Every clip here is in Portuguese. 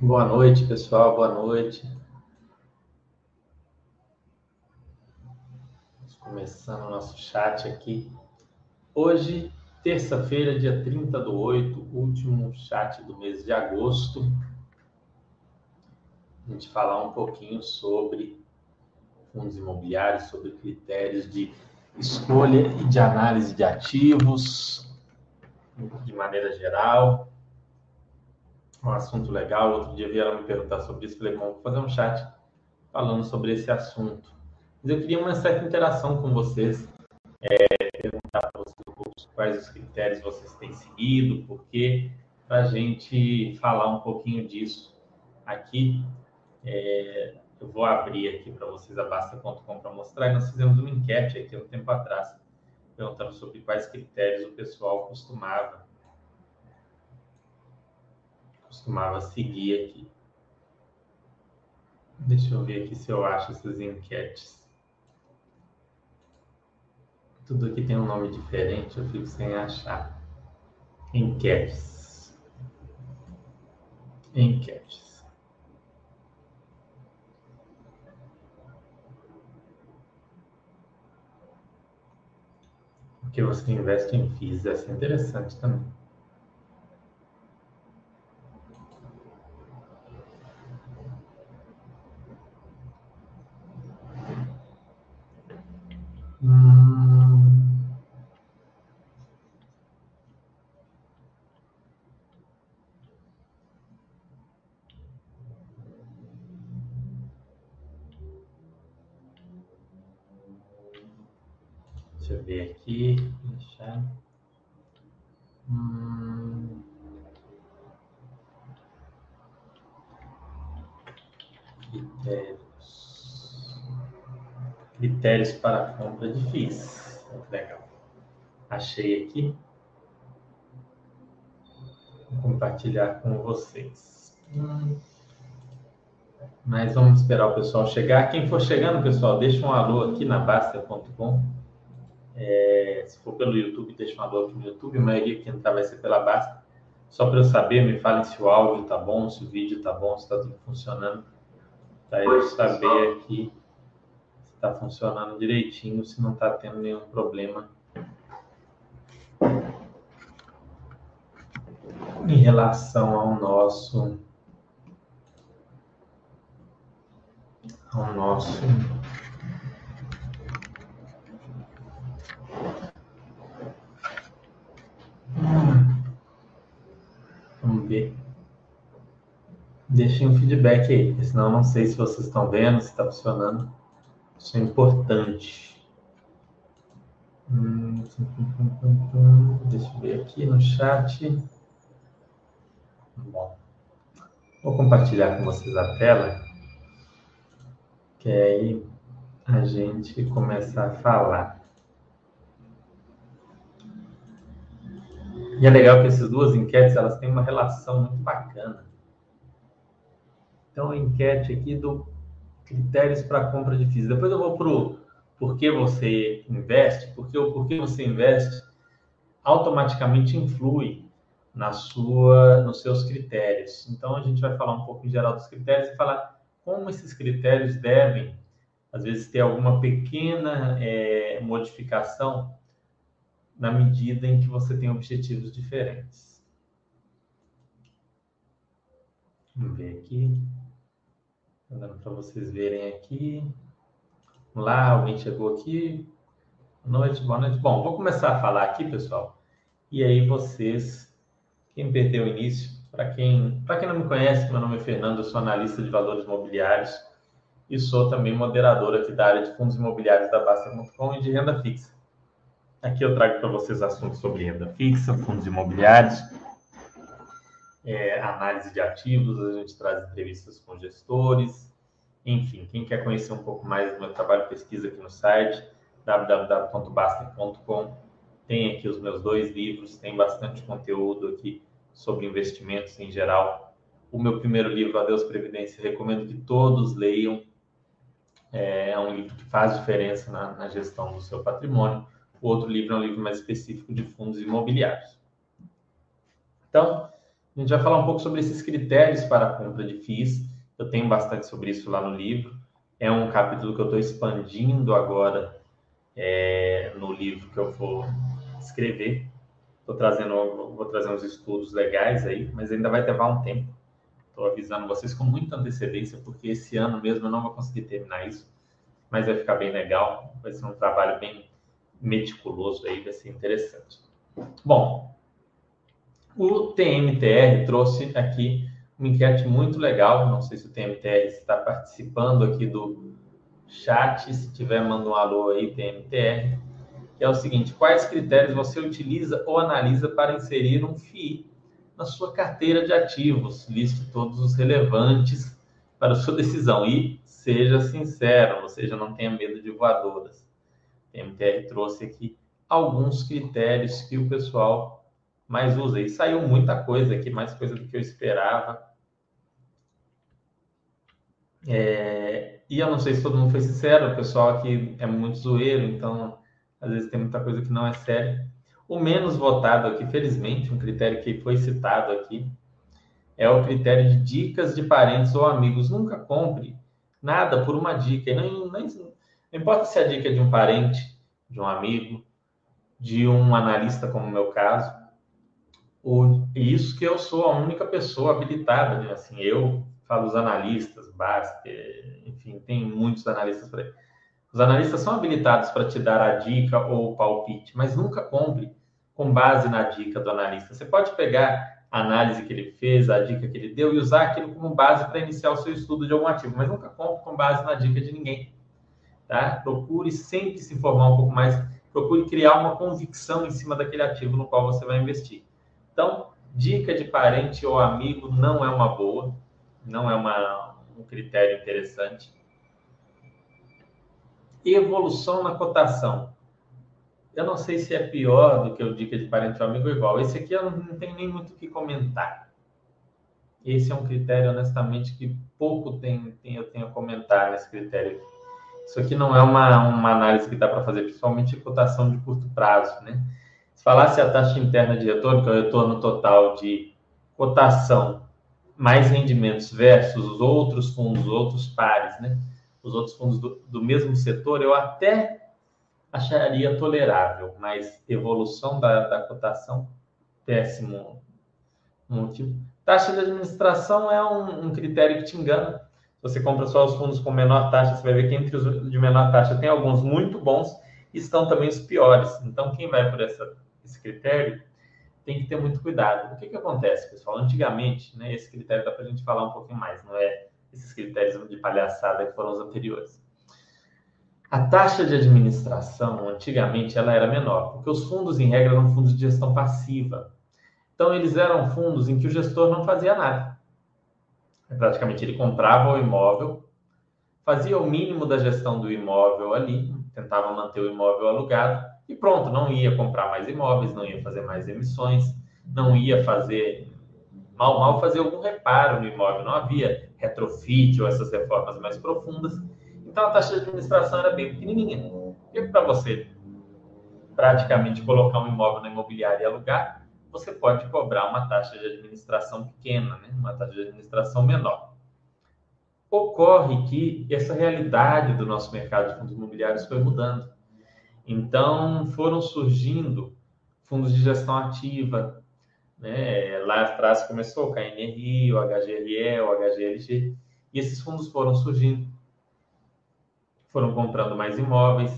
Boa noite, pessoal. Boa noite. Vamos começando o nosso chat aqui. Hoje, terça-feira, dia 30 do 8, último chat do mês de agosto. A gente falar um pouquinho sobre fundos imobiliários, sobre critérios de escolha e de análise de ativos, de maneira geral um assunto legal. Outro dia vieram me perguntar sobre isso. Falei, bom, vou fazer um chat falando sobre esse assunto. Mas eu queria uma certa interação com vocês, é, perguntar para vocês quais os critérios vocês têm seguido, por quê, para a gente falar um pouquinho disso aqui. É, eu vou abrir aqui para vocês a Basta.com para mostrar. E nós fizemos uma enquete aqui um tempo atrás, perguntando sobre quais critérios o pessoal costumava costumava seguir aqui. Deixa eu ver aqui se eu acho essas enquetes. Tudo aqui tem um nome diferente, eu fico sem achar. Enquetes. Enquetes. Porque você investe em FIIs, essa é interessante também. Hum... Deixa eu ver aqui. Deixar. Hum... Critérios critérios para compra de FIIs. Muito legal. Achei aqui. Vou compartilhar com vocês. Mas vamos esperar o pessoal chegar. Quem for chegando, pessoal, deixa um alô aqui na Basta.com. É, se for pelo YouTube, deixa um alô aqui no YouTube. A maioria que entrar vai ser pela Basta. Só para eu saber, me falem se o áudio tá bom, se o vídeo tá bom, se está tudo funcionando. Para eu saber aqui está funcionando direitinho, se não está tendo nenhum problema em relação ao nosso ao nosso Vamos ver. Deixem um feedback aí, senão eu não sei se vocês estão vendo, se está funcionando. Isso é importante. Hum, deixa eu ver aqui no chat. Bom, vou compartilhar com vocês a tela, que aí a gente começa a falar. E é legal que essas duas enquetes elas têm uma relação muito bacana. Então, a enquete aqui do critérios para compra de FIIs. Depois eu vou para o por que você investe, porque o porquê você investe automaticamente influi na sua, nos seus critérios. Então a gente vai falar um pouco em geral dos critérios e falar como esses critérios devem, às vezes, ter alguma pequena é, modificação na medida em que você tem objetivos diferentes. Vamos ver aqui. Dando para vocês verem aqui. Vamos lá, alguém chegou aqui. Boa noite, boa noite. Bom, vou começar a falar aqui, pessoal. E aí vocês, quem perdeu o início, para quem, quem não me conhece, meu nome é Fernando, eu sou analista de valores imobiliários e sou também moderador aqui da área de fundos imobiliários da Basta.com e de renda fixa. Aqui eu trago para vocês assuntos sobre renda fixa, fundos imobiliários, é, análise de ativos, a gente traz entrevistas com gestores, enfim, quem quer conhecer um pouco mais do meu trabalho, pesquisa aqui no site www.basta.com. Tem aqui os meus dois livros, tem bastante conteúdo aqui sobre investimentos em geral. O meu primeiro livro, Adeus Previdência, recomendo que todos leiam. É, é um livro que faz diferença na, na gestão do seu patrimônio. O outro livro é um livro mais específico de fundos imobiliários. Então, A gente vai falar um pouco sobre esses critérios para a compra de FIIs. Eu tenho bastante sobre isso lá no livro. É um capítulo que eu estou expandindo agora é, no livro que eu vou escrever. Estou trazendo, vou trazer uns estudos legais aí, mas ainda vai levar um tempo. Estou avisando vocês com muita antecedência, porque esse ano mesmo eu não vou conseguir terminar isso, mas vai ficar bem legal. Vai ser um trabalho bem meticuloso aí, vai ser interessante. Bom, o TMTR trouxe aqui uma enquete muito legal. Não sei se o TMTR está participando aqui do chat. Se tiver, manda um alô aí, TMTR. Que é o seguinte: quais critérios você utiliza ou analisa para inserir um FII na sua carteira de ativos? Liste todos os relevantes para a sua decisão e seja sincero, ou seja, não tenha medo de voadoras. O TMTR trouxe aqui alguns critérios que o pessoal mais usa. E saiu muita coisa aqui, mais coisa do que eu esperava. É, e eu não sei se todo mundo foi sincero, o pessoal aqui é muito zoeiro, então às vezes tem muita coisa que não é séria. O menos votado aqui, felizmente, um critério que foi citado aqui, é o critério de dicas de parentes ou amigos. Nunca compre nada por uma dica. Não, não, não importa se a dica é de um parente, de um amigo, de um analista, como no meu caso. Isso que eu sou a única pessoa habilitada, né? assim, eu falo os analistas, Baster, enfim, tem muitos analistas por aí. Os analistas são habilitados para te dar a dica ou o palpite, mas nunca compre com base na dica do analista. Você pode pegar a análise que ele fez, a dica que ele deu e usar aquilo como base para iniciar o seu estudo de algum ativo, mas nunca compre com base na dica de ninguém. Tá? Procure sempre se informar um pouco mais, procure criar uma convicção em cima daquele ativo no qual você vai investir. Então, dica de parente ou amigo não é uma boa, não é uma, um critério interessante. Evolução na cotação. Eu não sei se é pior do que o dica de parente ou amigo igual. Esse aqui eu não tenho nem muito o que comentar. Esse é um critério, honestamente, que pouco tem, tem, eu tenho a comentar nesse critério. Isso aqui não é uma, uma análise que dá para fazer, principalmente cotação de curto prazo, né? Se falasse a taxa interna de retorno, que é o retorno total de cotação mais rendimentos versus os outros fundos, outros pares, né? Os outros fundos do, do mesmo setor, eu até acharia tolerável, mas evolução da, da cotação, péssimo motivo. Taxa de administração é um, um, critério que te engana. Se você compra só os fundos com menor taxa, você vai ver que entre os de menor taxa tem alguns muito bons e estão também os piores. Então, quem vai por essa, esse critério tem que ter muito cuidado. O que, que acontece, pessoal? Antigamente, né, esse critério dá para a gente falar um pouquinho mais, não é esses critérios de palhaçada que foram os anteriores. A taxa de administração, antigamente, ela era menor, porque os fundos, em regra, eram fundos de gestão passiva. Então, eles eram fundos em que o gestor não fazia nada. Praticamente, ele comprava o imóvel, fazia o mínimo da gestão do imóvel ali, tentava manter o imóvel alugado, e pronto, não ia comprar mais imóveis, não ia fazer mais emissões, não ia fazer mal mal fazer algum reparo no imóvel, não havia retrofit ou essas reformas mais profundas. Então a taxa de administração era bem pequenininha. E para você praticamente colocar um imóvel na imobiliária e alugar, você pode cobrar uma taxa de administração pequena, né? uma taxa de administração menor. Ocorre que essa realidade do nosso mercado de fundos imobiliários foi mudando. Então, foram surgindo fundos de gestão ativa. Né? Lá atrás começou o KNRI, o HGLE, o HGLG, e esses fundos foram surgindo. Foram comprando mais imóveis,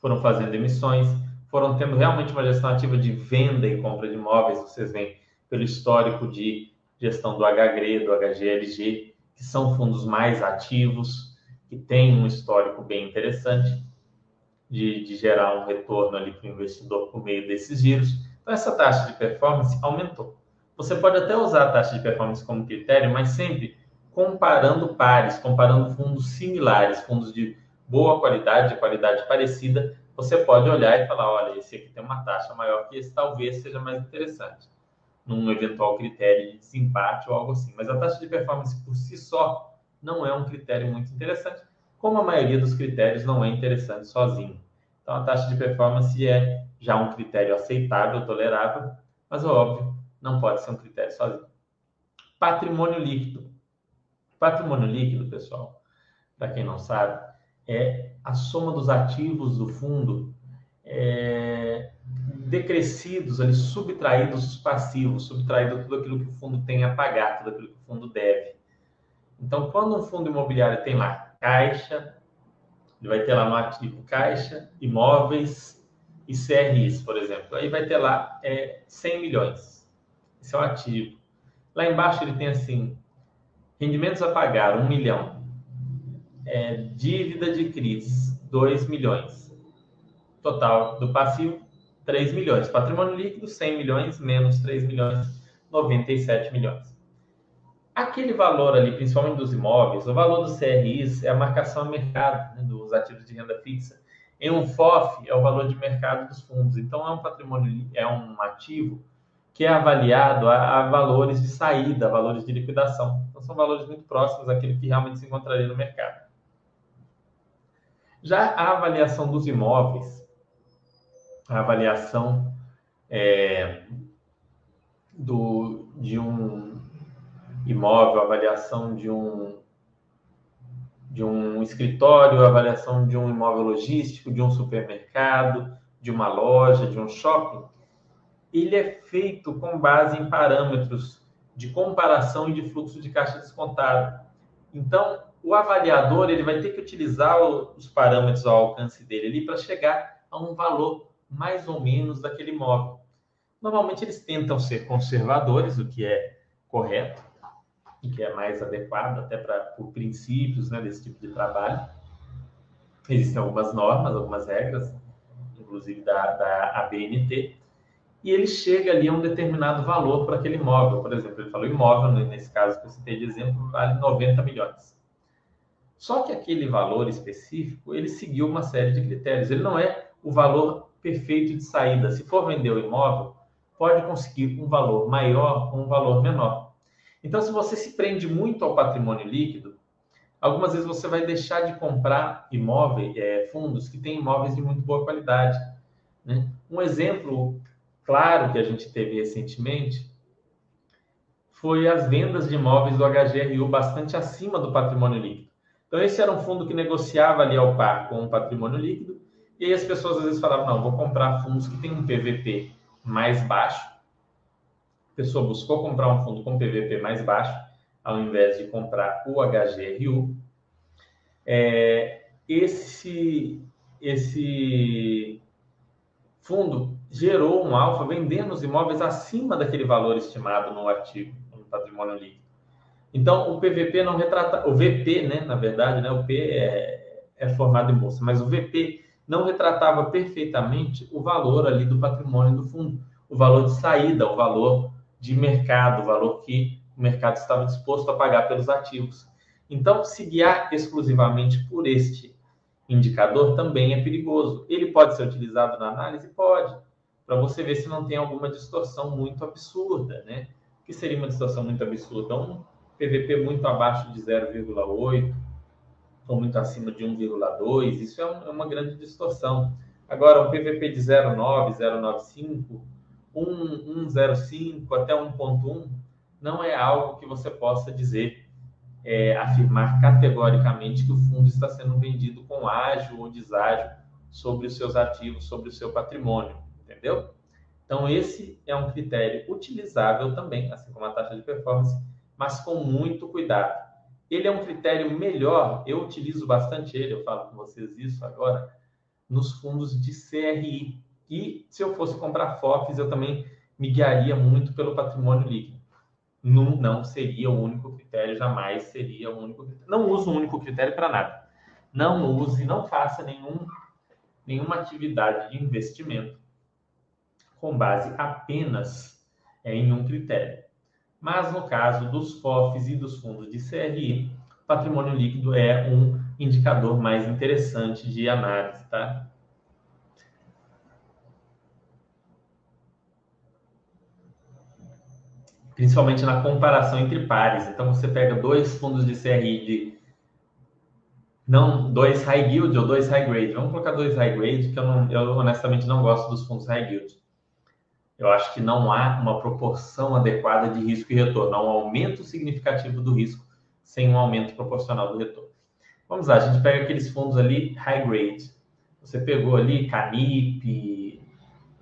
foram fazendo emissões, foram tendo realmente uma gestão ativa de venda e compra de imóveis. Vocês veem pelo histórico de gestão do HGRE, do HGLG, que são fundos mais ativos, que têm um histórico bem interessante de, de gerar um retorno ali para o investidor por meio desses giros. Então, essa taxa de performance aumentou. Você pode até usar a taxa de performance como critério, mas sempre comparando pares, comparando fundos similares, fundos de boa qualidade, de qualidade parecida, você pode olhar e falar, olha, esse aqui tem uma taxa maior que esse, talvez seja mais interessante, num eventual critério de desempate ou algo assim. Mas a taxa de performance por si só não é um critério muito interessante, como a maioria dos critérios não é interessante sozinho. Então, a taxa de performance é já um critério aceitável, tolerável, mas, óbvio, não pode ser um critério sozinho. patrimônio líquido. Patrimônio líquido, pessoal, para quem não sabe, é a soma dos ativos do fundo é, decrescidos, ali, subtraídos os passivos, subtraído tudo aquilo que o fundo tem a pagar, tudo aquilo que o fundo deve. Então, quando um fundo imobiliário tem lá caixa, ele vai ter lá no ativo caixa, imóveis e CRIs, por exemplo. Aí vai ter lá é, 100 milhões. Esse é o ativo. Lá embaixo ele tem assim, rendimentos a pagar, 1 milhão. É, dívida de CRIs, 2 milhões. Total do passivo, 3 milhões. Patrimônio líquido, 100 milhões, menos 3 milhões, 97 milhões. Aquele valor ali, principalmente dos imóveis, o valor dos CRIs é a marcação a mercado né, dos ativos de renda fixa. Em um FOF é o valor de mercado dos fundos. Então é um patrimônio, é um ativo que é avaliado a, a valores de saída, valores de liquidação. Então são valores muito próximos àquele que realmente se encontraria no mercado. Já a avaliação dos imóveis, a avaliação é, do, de um imóvel, avaliação de um de um escritório, avaliação de um imóvel logístico, de um supermercado, de uma loja, de um shopping, ele é feito com base em parâmetros de comparação e de fluxo de caixa descontado. Então, o avaliador ele vai ter que utilizar os parâmetros ao alcance dele ali para chegar a um valor mais ou menos daquele imóvel. Normalmente eles tentam ser conservadores, o que é correto, que é mais adequado até para por princípios né, desse tipo de trabalho. Existem algumas normas, algumas regras, inclusive da, da ABNT, e ele chega ali a um determinado valor para aquele imóvel. Por exemplo, ele falou imóvel, né, nesse caso que eu citei de exemplo, vale 90 milhões. Só que aquele valor específico, ele seguiu uma série de critérios. Ele não é o valor perfeito de saída. Se for vender o imóvel, pode conseguir um valor maior ou um valor menor. Então, se você se prende muito ao patrimônio líquido, algumas vezes você vai deixar de comprar imóveis, é, fundos que têm imóveis de muito boa qualidade. Né? Um exemplo claro que a gente teve recentemente foi as vendas de imóveis do HGRU bastante acima do patrimônio líquido. Então, esse era um fundo que negociava ali ao par com o patrimônio líquido, e aí as pessoas às vezes falavam: não, vou comprar fundos que têm um PVP mais baixo, a pessoa buscou comprar um fundo com PVP mais baixo, ao invés de comprar o HGRU, é, esse, esse fundo gerou um alfa vendendo os imóveis acima daquele valor estimado no ativo, no patrimônio líquido. Então, o PVP não retrata, o VP, né, na verdade, né, o P é, é formado em bolsa, mas o VP não retratava perfeitamente o valor ali do patrimônio do fundo, o valor de saída, o valor de mercado, o valor que o mercado estava disposto a pagar pelos ativos. Então, se guiar exclusivamente por este indicador também é perigoso. Ele pode ser utilizado na análise? Pode, para você ver se não tem alguma distorção muito absurda, né? Que seria uma distorção muito absurda? Um PVP muito abaixo de 0,8 ou muito acima de 1,2, isso é, um, é uma grande distorção. Agora, um PVP de 0,9, 0,95 1,05 até 1,1 não é algo que você possa dizer, é, afirmar categoricamente que o fundo está sendo vendido com ágio ou deságio sobre os seus ativos, sobre o seu patrimônio, entendeu? Então, esse é um critério utilizável também, assim como a taxa de performance, mas com muito cuidado. Ele é um critério melhor, eu utilizo bastante ele, eu falo com vocês isso agora, nos fundos de CRI, e se eu fosse comprar FOFs, eu também me guiaria muito pelo patrimônio líquido. Não, não seria o único critério, jamais seria o único critério. Não uso o único critério para nada. Não use, não faça nenhum, nenhuma atividade de investimento com base apenas em um critério. Mas no caso dos FOFs e dos fundos de CRI, patrimônio líquido é um indicador mais interessante de análise, tá? Principalmente na comparação entre pares. Então, você pega dois fundos de CRI de não dois high yield ou dois high grade. Vamos colocar dois high grade, que eu, não, eu honestamente não gosto dos fundos high yield. eu acho que não há uma proporção adequada de risco e retorno, há um aumento significativo do risco sem um aumento proporcional do retorno. Vamos lá, a gente pega aqueles fundos ali high grade. Você pegou ali Canip,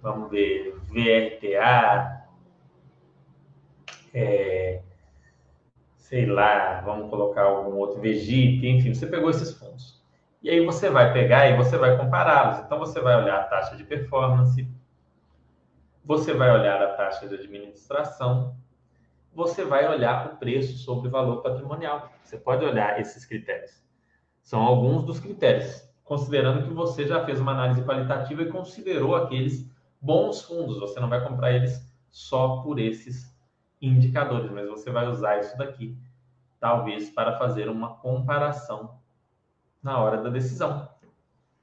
vamos ver, VRTA, é, sei lá, vamos colocar algum outro, Vegip, enfim, você pegou esses fundos. E aí você vai pegar e você vai compará-los. Então você vai olhar a taxa de performance, você vai olhar a taxa de administração, você vai olhar o preço sobre o valor patrimonial. Você pode olhar esses critérios. São alguns dos critérios, considerando que você já fez uma análise qualitativa e considerou aqueles bons fundos. Você não vai comprar eles só por esses indicadores, mas você vai usar isso daqui, talvez, para fazer uma comparação na hora da decisão.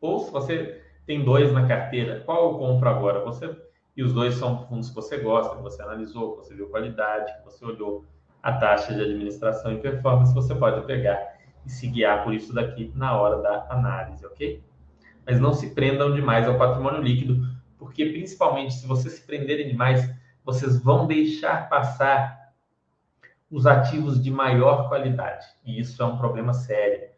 Ou se você tem dois na carteira, qual eu compro agora? Você e os dois são fundos que você gosta, que você analisou, que você viu qualidade, que você olhou a taxa de administração e performance, você pode pegar e se guiar por isso daqui na hora da análise, ok? Mas não se prendam demais ao patrimônio líquido, porque principalmente se vocês se prenderem demais, vocês vão deixar passar os ativos de maior qualidade. E isso é um problema sério.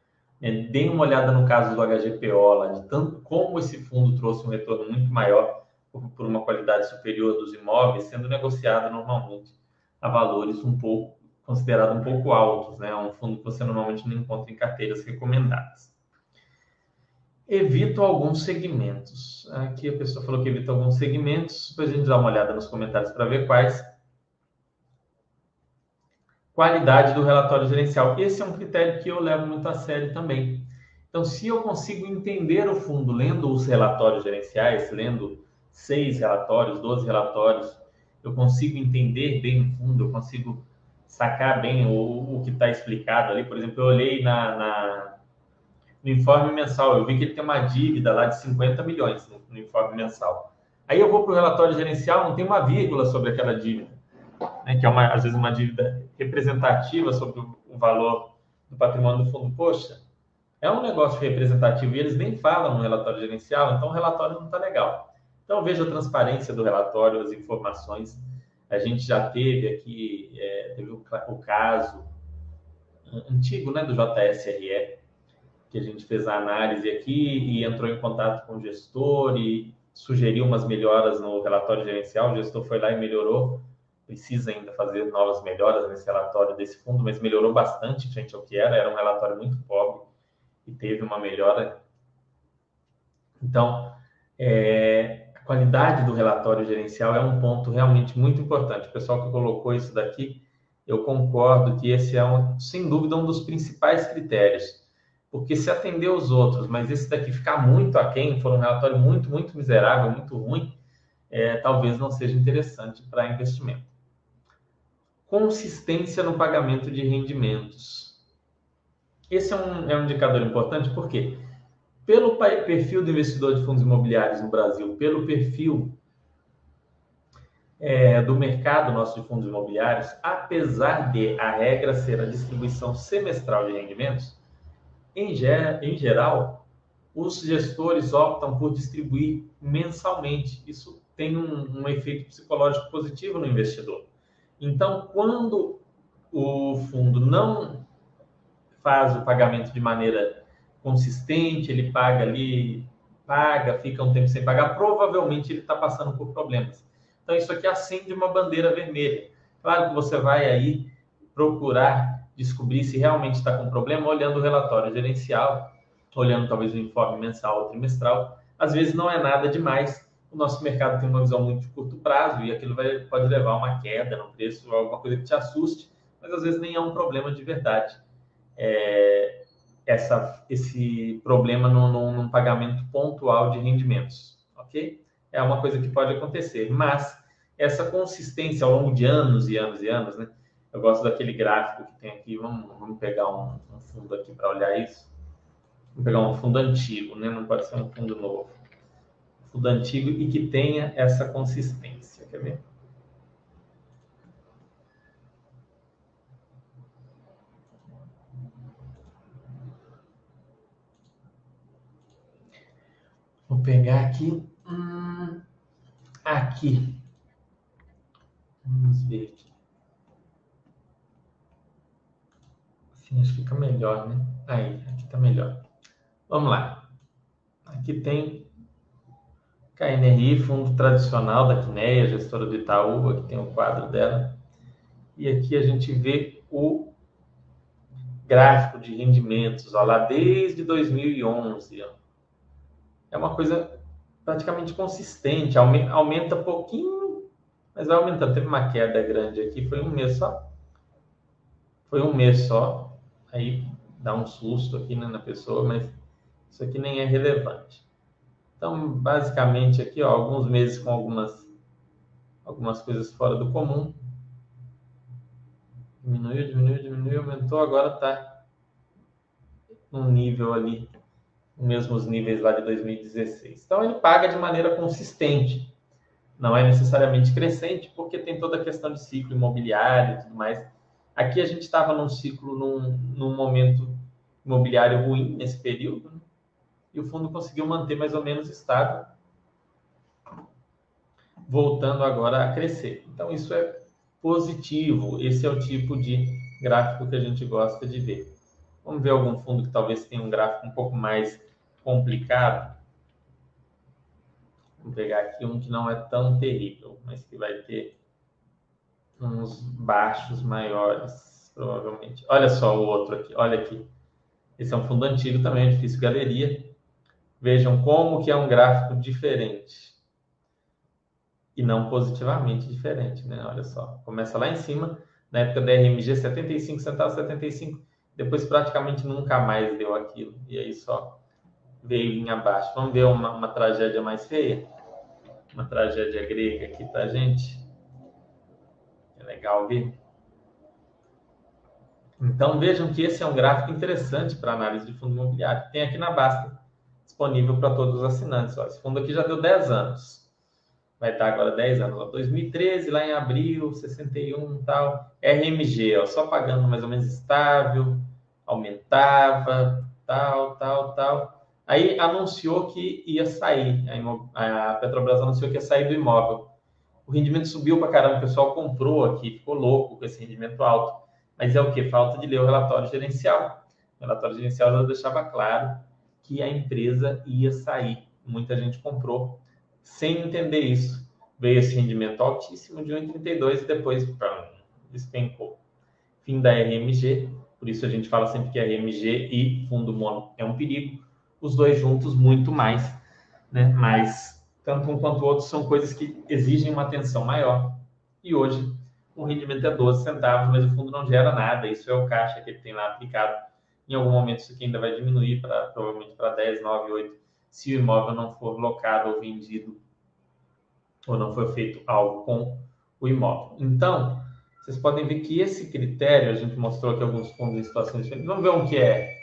É, deem uma olhada no caso do HGPO, lá, de tanto como esse fundo trouxe um retorno muito maior por uma qualidade superior dos imóveis, sendo negociado normalmente a valores um pouco um pouco altos, né? Um fundo que você normalmente não encontra em carteiras recomendadas. Evito alguns segmentos. Aqui a pessoa falou que evita alguns segmentos, depois a gente dá uma olhada nos comentários para ver quais. Qualidade do relatório gerencial. Esse é um critério que eu levo muito a sério também. Então, se eu consigo entender o fundo lendo os relatórios gerenciais, lendo seis relatórios, 12 relatórios, eu consigo entender bem o fundo, eu consigo sacar bem o, o que está explicado ali. Por exemplo, eu olhei na, na, no informe mensal, eu vi que ele tem uma dívida lá de 50 milhões no, no informe mensal. Aí eu vou para o relatório gerencial, não tem uma vírgula sobre aquela dívida, né, que é uma, às vezes uma dívida representativa sobre o valor do patrimônio do fundo. Poxa, é um negócio representativo e eles nem falam no relatório gerencial, então o relatório não está legal. Então, veja a transparência do relatório, as informações. A gente já teve aqui, é, teve o, o, caso antigo né, do JSRE, que a gente fez a análise aqui e entrou em contato com o gestor e sugeriu umas melhoras no relatório gerencial. O gestor foi lá e melhorou. Precisa ainda fazer novas melhoras nesse relatório desse fundo, mas melhorou bastante frente ao que era. Era um relatório muito pobre e teve uma melhora. Então, é, qualidade do relatório gerencial é um ponto realmente muito importante. O pessoal que colocou isso daqui, eu concordo que esse é, um, sem dúvida, um dos principais critérios. Porque se atender os outros, mas esse daqui ficar muito aquém, for um relatório muito, muito miserável, muito ruim, é, talvez não seja interessante para investimento. Consistência no pagamento de rendimentos. Esse é um, é um indicador importante, por quê? pelo perfil do investidor de fundos imobiliários no Brasil, pelo perfil é, do mercado nosso de fundos imobiliários, apesar de a regra ser a distribuição semestral de rendimentos, em, em geral, os gestores optam por distribuir mensalmente. Isso tem um, um efeito psicológico positivo no investidor. Então, quando o fundo não faz o pagamento de maneira consistente, ele paga ali, paga, fica um tempo sem pagar, provavelmente ele está passando por problemas. Então, isso aqui acende uma bandeira vermelha. Claro que você vai aí procurar descobrir se realmente está com problema olhando o relatório gerencial, olhando talvez o informe mensal ou trimestral. Às vezes não é nada demais. O nosso mercado tem uma visão muito de curto prazo e aquilo vai, pode levar a uma queda no preço, alguma coisa que te assuste, mas às vezes nem é um problema de verdade. É, essa, esse problema num pagamento pontual de rendimentos, ok? É uma coisa que pode acontecer, mas essa consistência ao longo de anos e anos e anos, né? Eu gosto daquele gráfico que tem aqui. Vamos, vamos pegar um, um fundo aqui para olhar isso. Vamos pegar um fundo antigo, né? Não pode ser um fundo novo. Um fundo antigo e que tenha essa consistência. Quer ver? Vou pegar aqui. Hum, aqui. ver aqui. Assim acho que fica melhor, né? Aí, aqui tá melhor. Vamos lá. Aqui tem KNRI, fundo tradicional da Quineia, gestora do Itaú, aqui tem o quadro dela. E aqui a gente vê o gráfico de rendimentos, ó, lá desde 2011. Ó. É uma coisa praticamente consistente, aumenta pouquinho, mas vai aumentando. Teve uma queda grande aqui, foi um mês só. Foi um mês só, aí dá um susto aqui né, na pessoa, mas isso aqui nem é relevante. Então, basicamente aqui, ó, alguns meses com algumas algumas coisas fora do comum, Diminuiu, diminuiu, diminuiu, aumentou, agora está num nível ali, mesmos níveis lá de 2016. Então ele paga de maneira consistente, não é necessariamente crescente, porque tem toda a questão de ciclo imobiliário e tudo mais. Aqui a gente estava num ciclo, num, num momento imobiliário ruim nesse período, né? e o fundo conseguiu manter mais ou menos estável, voltando agora a crescer. Então isso é positivo. Esse é o tipo de gráfico que a gente gosta de ver. Vamos ver algum fundo que talvez tenha um gráfico um pouco mais complicado. Vou pegar aqui um que não é tão terrível, mas que vai ter uns baixos maiores, provavelmente. Olha só o outro aqui, olha aqui. Esse é um fundo antigo também, é difícil galeria. Vejam como que é um gráfico diferente e não positivamente diferente, né? Olha só, começa lá em cima, na época da RMG 75 centavos, 75, depois praticamente nunca mais deu aquilo, e aí só veio em abaixo. Vamos ver uma, uma tragédia mais feia? Uma tragédia grega aqui pra gente. Legal ver. Então vejam que esse é um gráfico interessante para análise de fundo imobiliário. Tem aqui na Basta, disponível para todos os assinantes. Ó, esse fundo aqui já deu 10 anos vai estar agora 10 anos. Ó, 2013, lá em abril, 61 tal. RMG, ó, só pagando mais ou menos estável, aumentava, tal, tal, tal. Aí anunciou que ia sair, a, Petrobras anunciou que ia sair do imóvel. O rendimento subiu para caramba, o pessoal comprou aqui, ficou louco com esse rendimento alto. Mas é o que? Falta de ler o relatório gerencial. O relatório gerencial já deixava claro que a empresa ia sair. Muita gente comprou sem entender isso. Veio esse rendimento altíssimo de 1,32 e depois pam, despencou. Fim da RMG, por isso a gente fala sempre que RMG e fundo mono é um perigo. Os dois juntos, muito mais. Né? Mas tanto um quanto o outro são coisas que exigem uma atenção maior. E hoje o rendimento é 12 centavos, mas o fundo não gera nada. Isso é o caixa que ele tem lá aplicado. Em algum momento isso aqui ainda vai diminuir para provavelmente para 10, 9, 8 se o imóvel não for locado ou vendido ou não for feito algo com o imóvel. Então, vocês podem ver que esse critério, a gente mostrou aqui alguns fundos em situações diferentes. Vamos ver um que é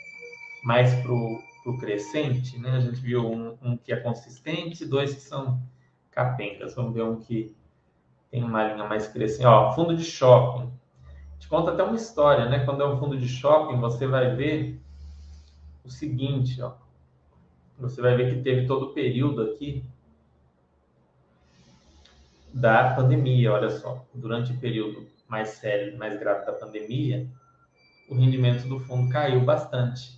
mais para o crescente, né? A gente viu um, um, que é consistente, dois que são capencas. Vamos ver um que tem uma linha mais crescente. Ó, fundo de shopping. Te conta até uma história, né? Quando é um fundo de shopping, você vai ver o seguinte, ó você vai ver que teve todo o período aqui da pandemia, olha só, durante o período mais sério, mais grave da pandemia, o rendimento do fundo caiu bastante.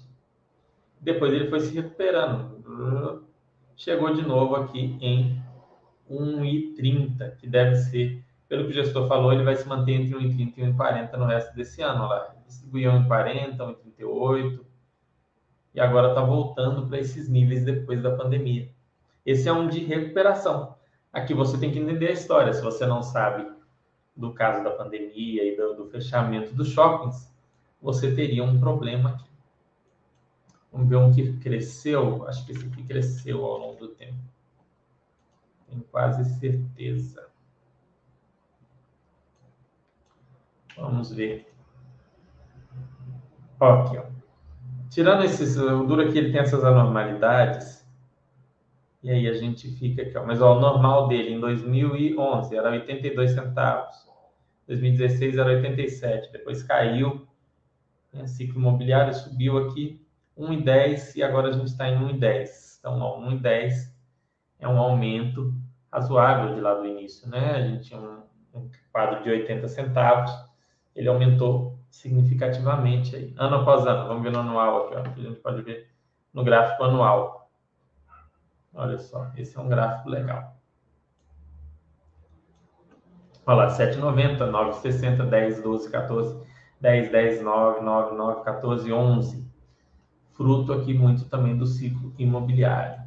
Depois ele foi se recuperando. Chegou de novo aqui em 1,30, que deve ser, pelo que o gestor falou, ele vai se manter entre 1,30 e 1,40 no resto desse ano. Lá. Distribuiu 1,40, 1,38, e agora está voltando para esses níveis depois da pandemia. Esse é um de recuperação. Aqui você tem que entender a história. Se você não sabe do caso da pandemia e do, do fechamento dos shoppings, você teria um problema aqui. Vamos ver um que cresceu. Acho que esse aqui cresceu ao longo do tempo. Tenho quase certeza. Vamos ver. Ó, aqui, ó. Tirando esses, o duro aqui ele tem essas anormalidades. E aí a gente fica aqui, ó. Mas ó, o normal dele em 2011 era 82 centavos. 2016 era 87, depois caiu. Né? Ciclo imobiliário subiu aqui 1,10 e agora a gente está em 1,10. Então, ó, 1,10 é um aumento razoável de lá do início, né? A gente tinha um, um quadro de 80 centavos, ele aumentou significativamente aí, ano após ano. Vamos ver no anual aqui, ó, que a gente pode ver no gráfico anual. Olha só, esse é um gráfico legal. Olha lá, 7,90, 9,60, 10, 12, 14, 10, 10, 9, 9, 9, 14, 11. Fruto aqui muito também do ciclo imobiliário.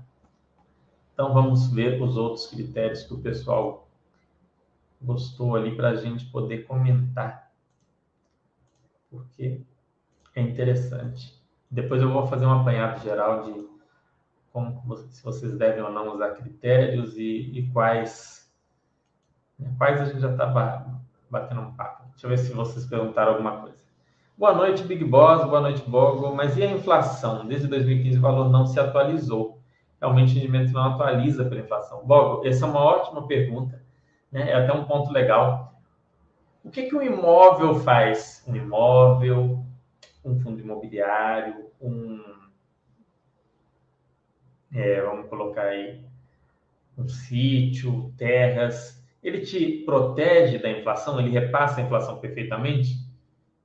Então vamos ver os outros critérios que o pessoal gostou ali para a gente poder comentar. Porque é interessante. Depois eu vou fazer um apanhado geral de como se vocês devem ou não usar critérios e, e quais né, quais a gente já está batendo um papo. Deixa eu ver se vocês perguntaram alguma coisa. Boa noite, Big Boss. Boa noite, Bogo. Mas e a inflação? Desde 2015 o valor não se atualizou. Realmente o rendimento não atualiza pela inflação. Bogo, essa é uma ótima pergunta. Né? É até um ponto legal. O que, que um imóvel faz? Um imóvel, um fundo imobiliário, um. É, vamos colocar aí um sítio, terras. Ele te protege da inflação? Ele repassa a inflação perfeitamente?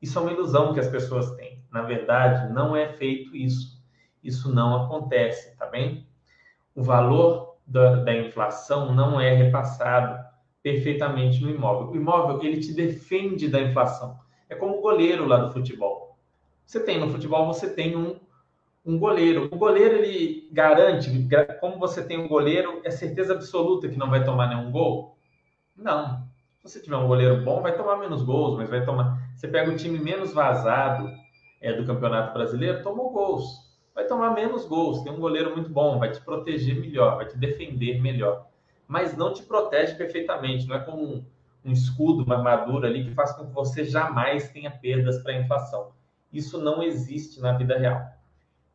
Isso é uma ilusão que as pessoas têm. Na verdade, não é feito isso. Isso não acontece, tá bem? O valor da, da inflação não é repassado perfeitamente no imóvel. O imóvel, ele te defende da inflação. É como o goleiro lá do futebol. Você tem no futebol, você tem um, um goleiro. O goleiro, ele garante, como você tem um goleiro, é certeza absoluta que não vai tomar nenhum gol? Não. Se você tiver um goleiro bom, vai tomar menos gols, mas vai tomar. Você pega o time menos vazado é, do Campeonato Brasileiro, tomou gols. Vai tomar menos gols. Tem um goleiro muito bom, vai te proteger melhor, vai te defender melhor mas não te protege perfeitamente. Não é como um, um escudo, uma armadura ali que faz com que você jamais tenha perdas para a inflação. Isso não existe na vida real.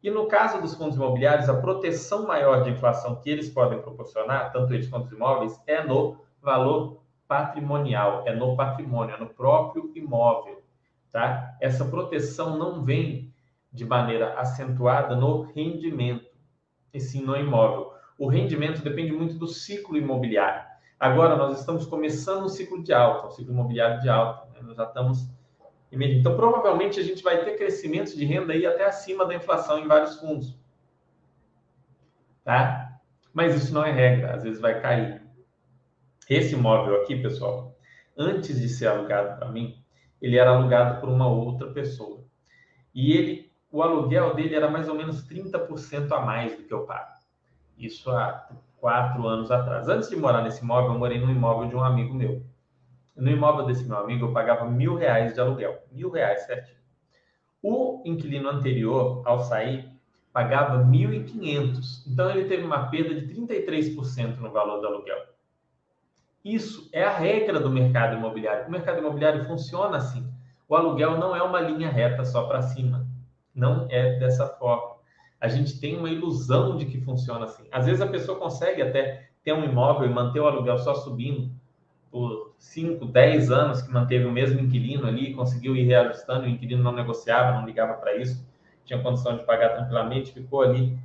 E no caso dos fundos imobiliários, a proteção maior de inflação que eles podem proporcionar, tanto eles quanto os imóveis, é no valor patrimonial, é no patrimônio, é no próprio imóvel. Tá? Essa proteção não vem de maneira acentuada no rendimento, e sim no imóvel o rendimento depende muito do ciclo imobiliário. Agora nós estamos começando um ciclo de alta, um ciclo imobiliário de alta. Né? Nós já estamos então provavelmente a gente vai ter crescimento de renda aí até acima da inflação em vários fundos, tá? Mas isso não é regra, às vezes vai cair. Esse imóvel aqui, pessoal, antes de ser alugado para mim, ele era alugado por uma outra pessoa. E ele, o aluguel dele era mais ou menos 30% a mais do que eu pago. Isso há quatro anos atrás. Antes de morar nesse imóvel, eu morei no imóvel de um amigo meu. No imóvel desse meu amigo, eu pagava mil reais de aluguel. Mil reais, certinho. O inquilino anterior, ao sair, pagava 1.500. Então, ele teve uma perda de 33% no valor do aluguel. Isso é a regra do mercado imobiliário. O mercado imobiliário funciona assim. O aluguel não é uma linha reta só para cima. Não é dessa forma a gente tem uma ilusão de que funciona assim. Às vezes a pessoa consegue até ter um imóvel e manter o aluguel só subindo por 5, 10 anos que manteve o mesmo inquilino ali, conseguiu ir reajustando, o inquilino não negociava, não ligava para isso, tinha condição de pagar tranquilamente, ficou ali,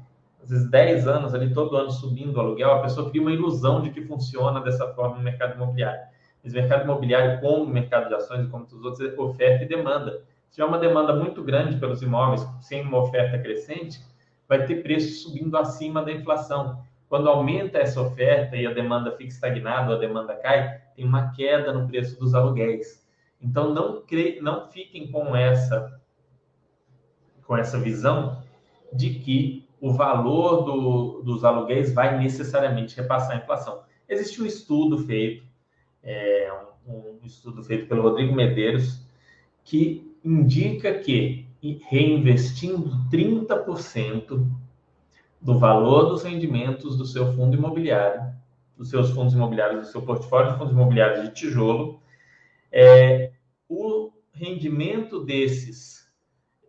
às vezes 10 anos ali, todo ano subindo o aluguel, a pessoa cria uma ilusão de que funciona dessa forma no mercado imobiliário. Mas o mercado imobiliário, como o mercado de ações e como todos os outros, é oferta e demanda. Se tiver uma demanda muito grande pelos imóveis, sem uma oferta crescente, vai ter preço subindo acima da inflação. Quando aumenta essa oferta e a demanda fica estagnada, ou a demanda cai, tem uma queda no preço dos aluguéis. Então não cre... não fiquem com essa com essa visão de que o valor do, dos aluguéis vai necessariamente repassar a inflação. Existe um estudo feito, é, um, um estudo feito pelo Rodrigo Medeiros, que indica que reinvestindo 30% do valor dos rendimentos do seu fundo imobiliário, dos seus fundos imobiliários, do seu portfólio de fundos imobiliários de tijolo, é, o rendimento desses,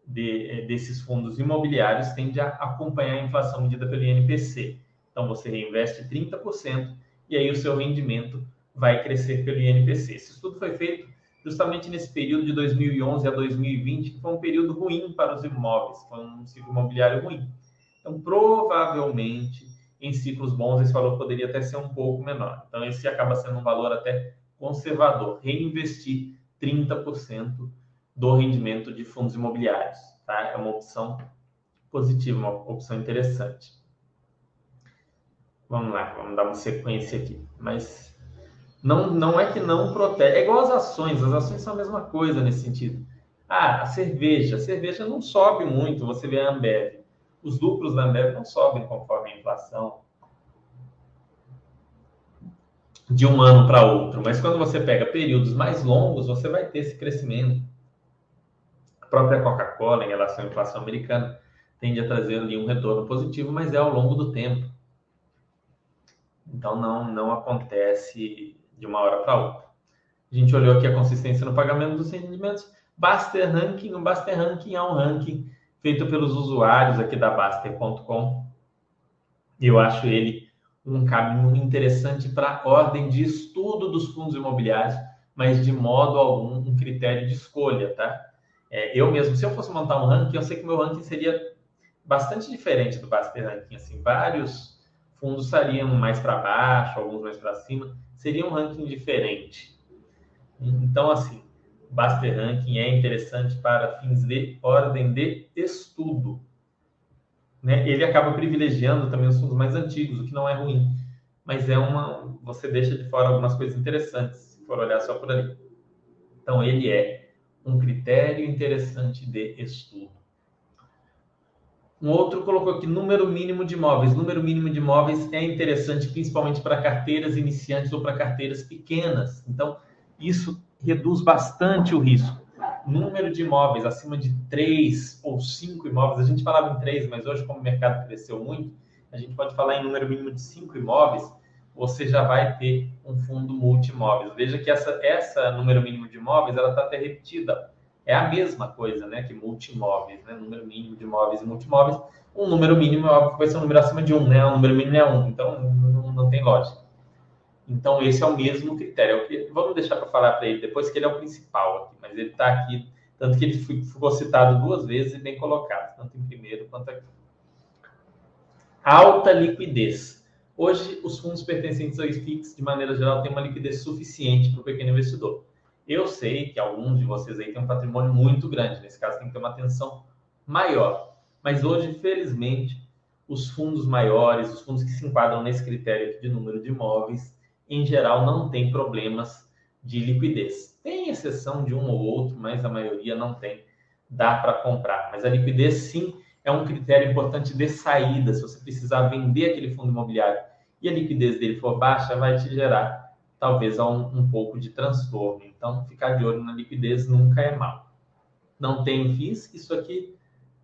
de, desses fundos imobiliários tende a acompanhar a inflação medida pelo INPC. Então, você reinveste 30% e aí o seu rendimento vai crescer pelo INPC. Esse estudo foi feito justamente nesse período de 2011 a 2020, que foi um período ruim para os imóveis, foi um ciclo imobiliário ruim. Então, provavelmente, em ciclos bons, esse valor poderia até ser um pouco menor. Então, esse acaba sendo um valor até conservador, reinvestir 30% do rendimento de fundos imobiliários. Tá? É uma opção positiva, uma opção interessante. Vamos lá, vamos dar uma sequência aqui. Mas não, não é que não protege. É igual as ações, as ações são a mesma coisa nesse sentido. Ah, a cerveja. A cerveja não sobe muito, você vê a Ambev. Os lucros da Ambev não sobem conforme a inflação de um ano para outro. Mas quando você pega períodos mais longos, você vai ter esse crescimento. Própria Coca-Cola, em relação à inflação americana, tende a trazer ali um retorno positivo, mas é ao longo do tempo. Então não, não acontece de uma hora para outra. A gente olhou aqui a consistência no pagamento dos rendimentos. Baster Ranking, o Baster Ranking é um ranking feito pelos usuários aqui da Baster.com. Eu acho ele um caminho interessante para ordem de estudo dos fundos imobiliários, mas de modo algum um critério de escolha, tá? É, eu mesmo, se eu fosse montar um ranking, eu sei que meu ranking seria bastante diferente do Baster Ranking. Assim, vários fundos estariam mais para baixo, alguns mais para cima, seria um ranking diferente. Então, assim, Baster Ranking é interessante para fins de ordem de estudo. Né? Ele acaba privilegiando também os fundos mais antigos, o que não é ruim, mas é uma você deixa de fora algumas coisas interessantes se for olhar só por ali. Então ele é um critério interessante de estudo. Um outro colocou aqui número mínimo de imóveis. Número mínimo de imóveis é interessante principalmente para carteiras iniciantes ou para carteiras pequenas. Então, isso reduz bastante o risco. Número de imóveis acima de três ou cinco imóveis, a gente falava em três, mas hoje, como o mercado cresceu muito, a gente pode falar em número mínimo de cinco imóveis, você já vai ter um fundo multi-imóveis. Veja que essa, essa número mínimo de imóveis, ela está até repetida é a mesma coisa, né, que multimóveis, né, número mínimo de imóveis e multimóveis. Um número mínimo, óbvio, vai ser um número acima de um, né, o número mínimo é um, então não, não tem lógica. Então esse é o mesmo critério. É vamos deixar para falar para ele depois que ele é o principal aqui, mas ele está aqui, tanto que ele ficou citado duas vezes e bem colocado, tanto em primeiro quanto aqui. Alta liquidez. Hoje, os fundos pertencentes ao IFIX, de maneira geral, têm uma liquidez suficiente para o pequeno investidor. Eu sei que alguns de vocês aí têm um patrimônio muito grande, nesse caso tem que ter uma atenção maior. Mas hoje, felizmente, os fundos maiores, os fundos que se enquadram nesse critério de número de imóveis, em geral não tem problemas de liquidez. Tem exceção de um ou outro, mas a maioria não tem. Dá para comprar. Mas a liquidez, sim, é um critério importante de saída. Se você precisar vender aquele fundo imobiliário e a liquidez dele for baixa, vai te gerar talvez um, um pouco de transtorno. Então, ficar de olho na liquidez nunca é mal. Não tem FIIs, isso aqui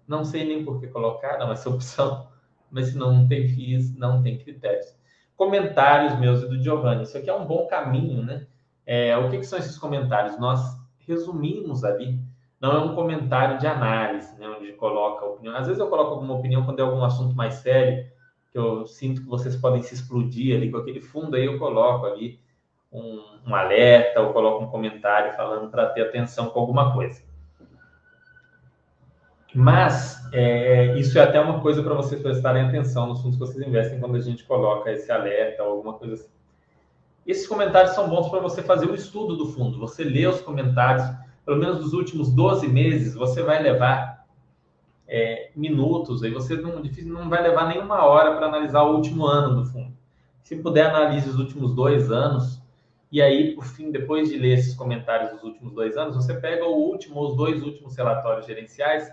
não sei nem por que colocaram essa opção, mas se não tem FIIs, não tem critérios. Comentários meus e do Giovanni, isso aqui é um bom caminho, né? É, o que, que, são esses comentários? Nós resumimos ali, não é um comentário de análise, né, onde coloca opinião. Às vezes eu coloco alguma opinião quando é algum assunto mais sério, que eu sinto que vocês podem se explodir ali com aquele fundo, aí eu coloco ali um, um alerta ou coloca um comentário falando para ter atenção com alguma coisa. Mas é, isso é até uma coisa para vocês prestarem atenção nos fundos que vocês investem quando a gente coloca esse alerta ou alguma coisa assim. Esses comentários são bons para você fazer o estudo do fundo. Você lê os comentários, pelo menos dos últimos 12 meses, você vai levar é, minutos, aí você não, não vai levar nenhuma hora para analisar o último ano do fundo. Se puder, analise os últimos dois anos, e aí, por fim, depois de ler esses comentários dos últimos dois anos, você pega o último, os dois últimos relatórios gerenciais,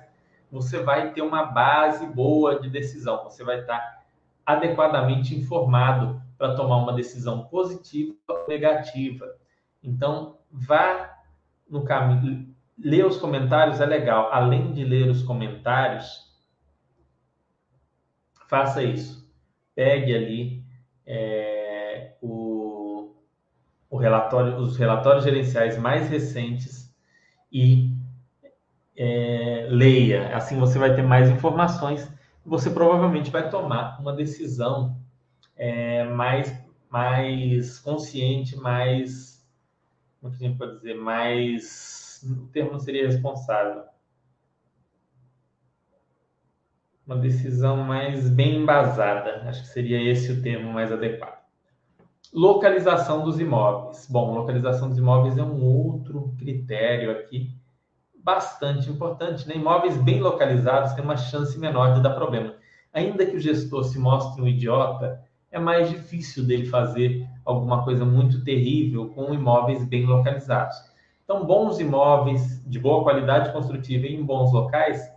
você vai ter uma base boa de decisão. Você vai estar adequadamente informado para tomar uma decisão positiva ou negativa. Então, vá no caminho. Ler os comentários é legal. Além de ler os comentários, faça isso. Pegue ali. É o relatório, os relatórios gerenciais mais recentes e é, leia. Assim você vai ter mais informações. Você provavelmente vai tomar uma decisão é, mais, mais consciente, mais. Como que a gente pode dizer? Mais. O termo não seria responsável. Uma decisão mais bem embasada. Acho que seria esse o termo mais adequado. Localização dos imóveis. Bom, localização dos imóveis é um outro critério aqui bastante importante. Né? Imóveis bem localizados têm uma chance menor de dar problema. Ainda que o gestor se mostre um idiota, é mais difícil dele fazer alguma coisa muito terrível com imóveis bem localizados. Então, bons imóveis de boa qualidade construtiva em bons locais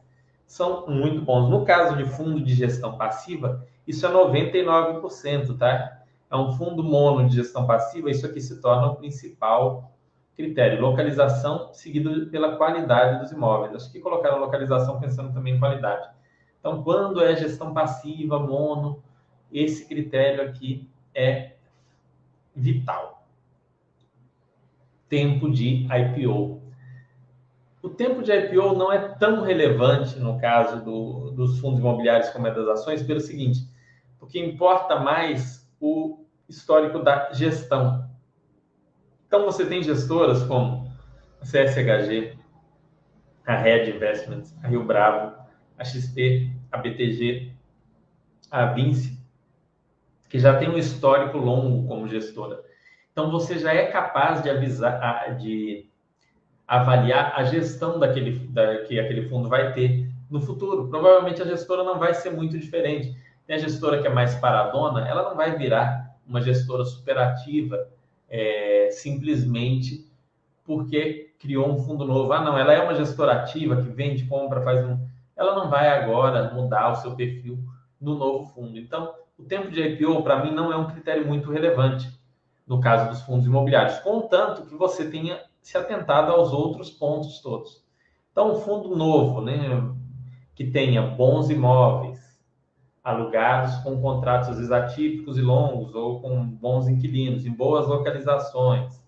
são muito bons. No caso de fundo de gestão passiva, isso é 99%, tá? É um fundo mono de gestão passiva, isso aqui se torna o principal critério. Localização seguido pela qualidade dos imóveis. Acho que colocaram localização pensando também em qualidade. Então, quando é gestão passiva, mono, esse critério aqui é vital. Tempo de IPO. O tempo de IPO não é tão relevante no caso do, dos fundos imobiliários como é das ações, pelo seguinte, porque importa mais o histórico da gestão. Então, você tem gestoras como a CSHG, a Red Investments, a Rio Bravo, a XP, a BTG, a Vinci, que já tem um histórico longo como gestora. Então, você já é capaz de avisar, de avaliar a gestão daquele, da, que aquele fundo vai ter no futuro. Provavelmente a gestora não vai ser muito diferente. Tem a gestora que é mais paradona, ela não vai virar uma gestora superativa é, simplesmente porque criou um fundo novo. Ah, não, ela é uma gestora ativa que vende, compra, faz um. Ela não vai agora mudar o seu perfil no novo fundo. Então, o tempo de IPO, para mim, não é um critério muito relevante no caso dos fundos imobiliários, contanto que você tenha se atentado aos outros pontos todos. Então, um fundo novo, né, que tenha bons imóveis alugados com contratos às vezes atípicos e longos ou com bons inquilinos, em boas localizações,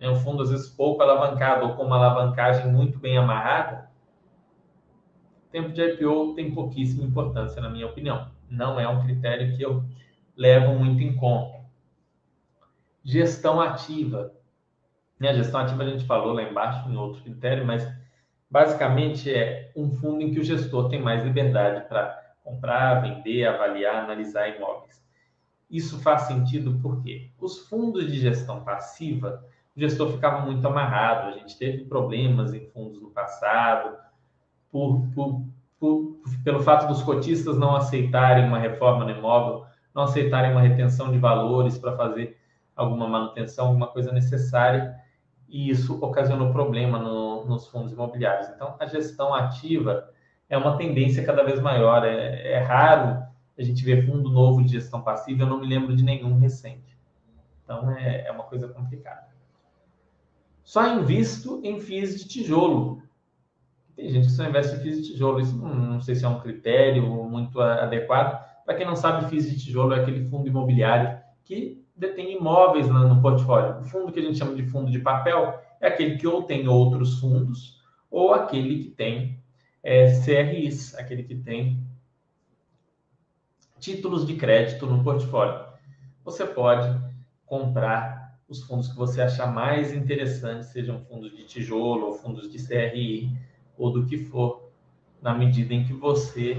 né, um fundo às vezes pouco alavancado ou com uma alavancagem muito bem amarrada, tempo de IPO tem pouquíssima importância, na minha opinião. Não é um critério que eu levo muito em conta. Gestão ativa. Né? A gestão ativa a gente falou lá embaixo em outro critério, mas basicamente é um fundo em que o gestor tem mais liberdade para comprar, vender, avaliar, analisar imóveis. Isso faz sentido porque os fundos de gestão passiva, o gestor ficava muito amarrado. A gente teve problemas em fundos no passado, por, por, por, pelo fato dos cotistas não aceitarem uma reforma no imóvel, não aceitarem uma retenção de valores para fazer alguma manutenção, alguma coisa necessária e isso ocasionou problema no, nos fundos imobiliários. Então, a gestão ativa é uma tendência cada vez maior. É, é, raro a gente ver fundo novo de gestão passiva, eu não me lembro de nenhum recente. Então, é, é uma coisa complicada. Só invisto em FIIs de tijolo. Tem gente que só investe em FIIs de tijolo. Isso não, não sei se é um critério muito adequado. Para quem não sabe, FIIs de tijolo é aquele fundo imobiliário que detém imóveis no portfólio. O fundo que a gente chama de fundo de papel é aquele que ou tem outros fundos ou aquele que tem é, CRIs, aquele que tem títulos de crédito no portfólio. Você pode comprar os fundos que você achar mais interessantes, sejam fundos de tijolo ou fundos de CRI ou do que for, na medida em que você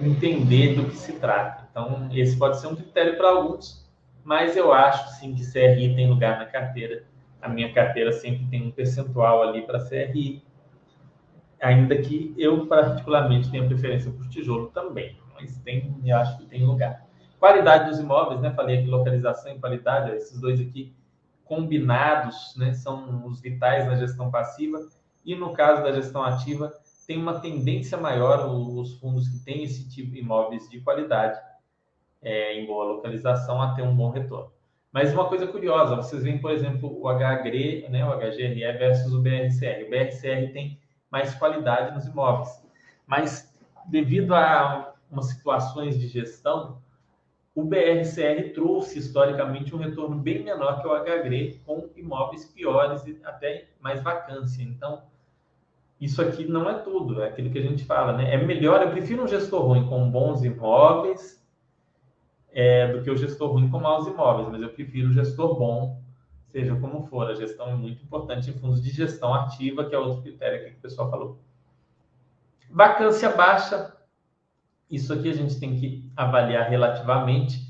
entender do que se trata. Então, esse pode ser um critério para alguns, mas eu acho sim que CRI tem lugar na carteira. A minha carteira sempre tem um percentual ali para CRI, ainda que eu particularmente tenha preferência por tijolo também, mas tem, eu acho que tem lugar. Qualidade dos imóveis, né? Falei aqui localização e qualidade, esses dois aqui combinados, né, são os vitais na gestão passiva e no caso da gestão ativa tem uma tendência maior os fundos que têm esse tipo de imóveis de qualidade é, em boa localização a ter um bom retorno. Mas uma coisa curiosa, vocês veem, por exemplo, o HGRE, né, o HGRE versus o BRCR. O BRCR tem mais qualidade nos imóveis. Mas devido a umas situações de gestão, o BRCR trouxe historicamente um retorno bem menor que o HGRE, com imóveis piores e até mais vacância. Então, isso aqui não é tudo, é aquilo que a gente fala, né? É melhor, eu prefiro um gestor ruim com bons imóveis é, do que o gestor ruim com maus imóveis, mas eu prefiro o gestor bom, seja como for. A gestão é muito importante em fundos de gestão ativa, que é outro critério que o pessoal falou. Vacância baixa, isso aqui a gente tem que avaliar relativamente.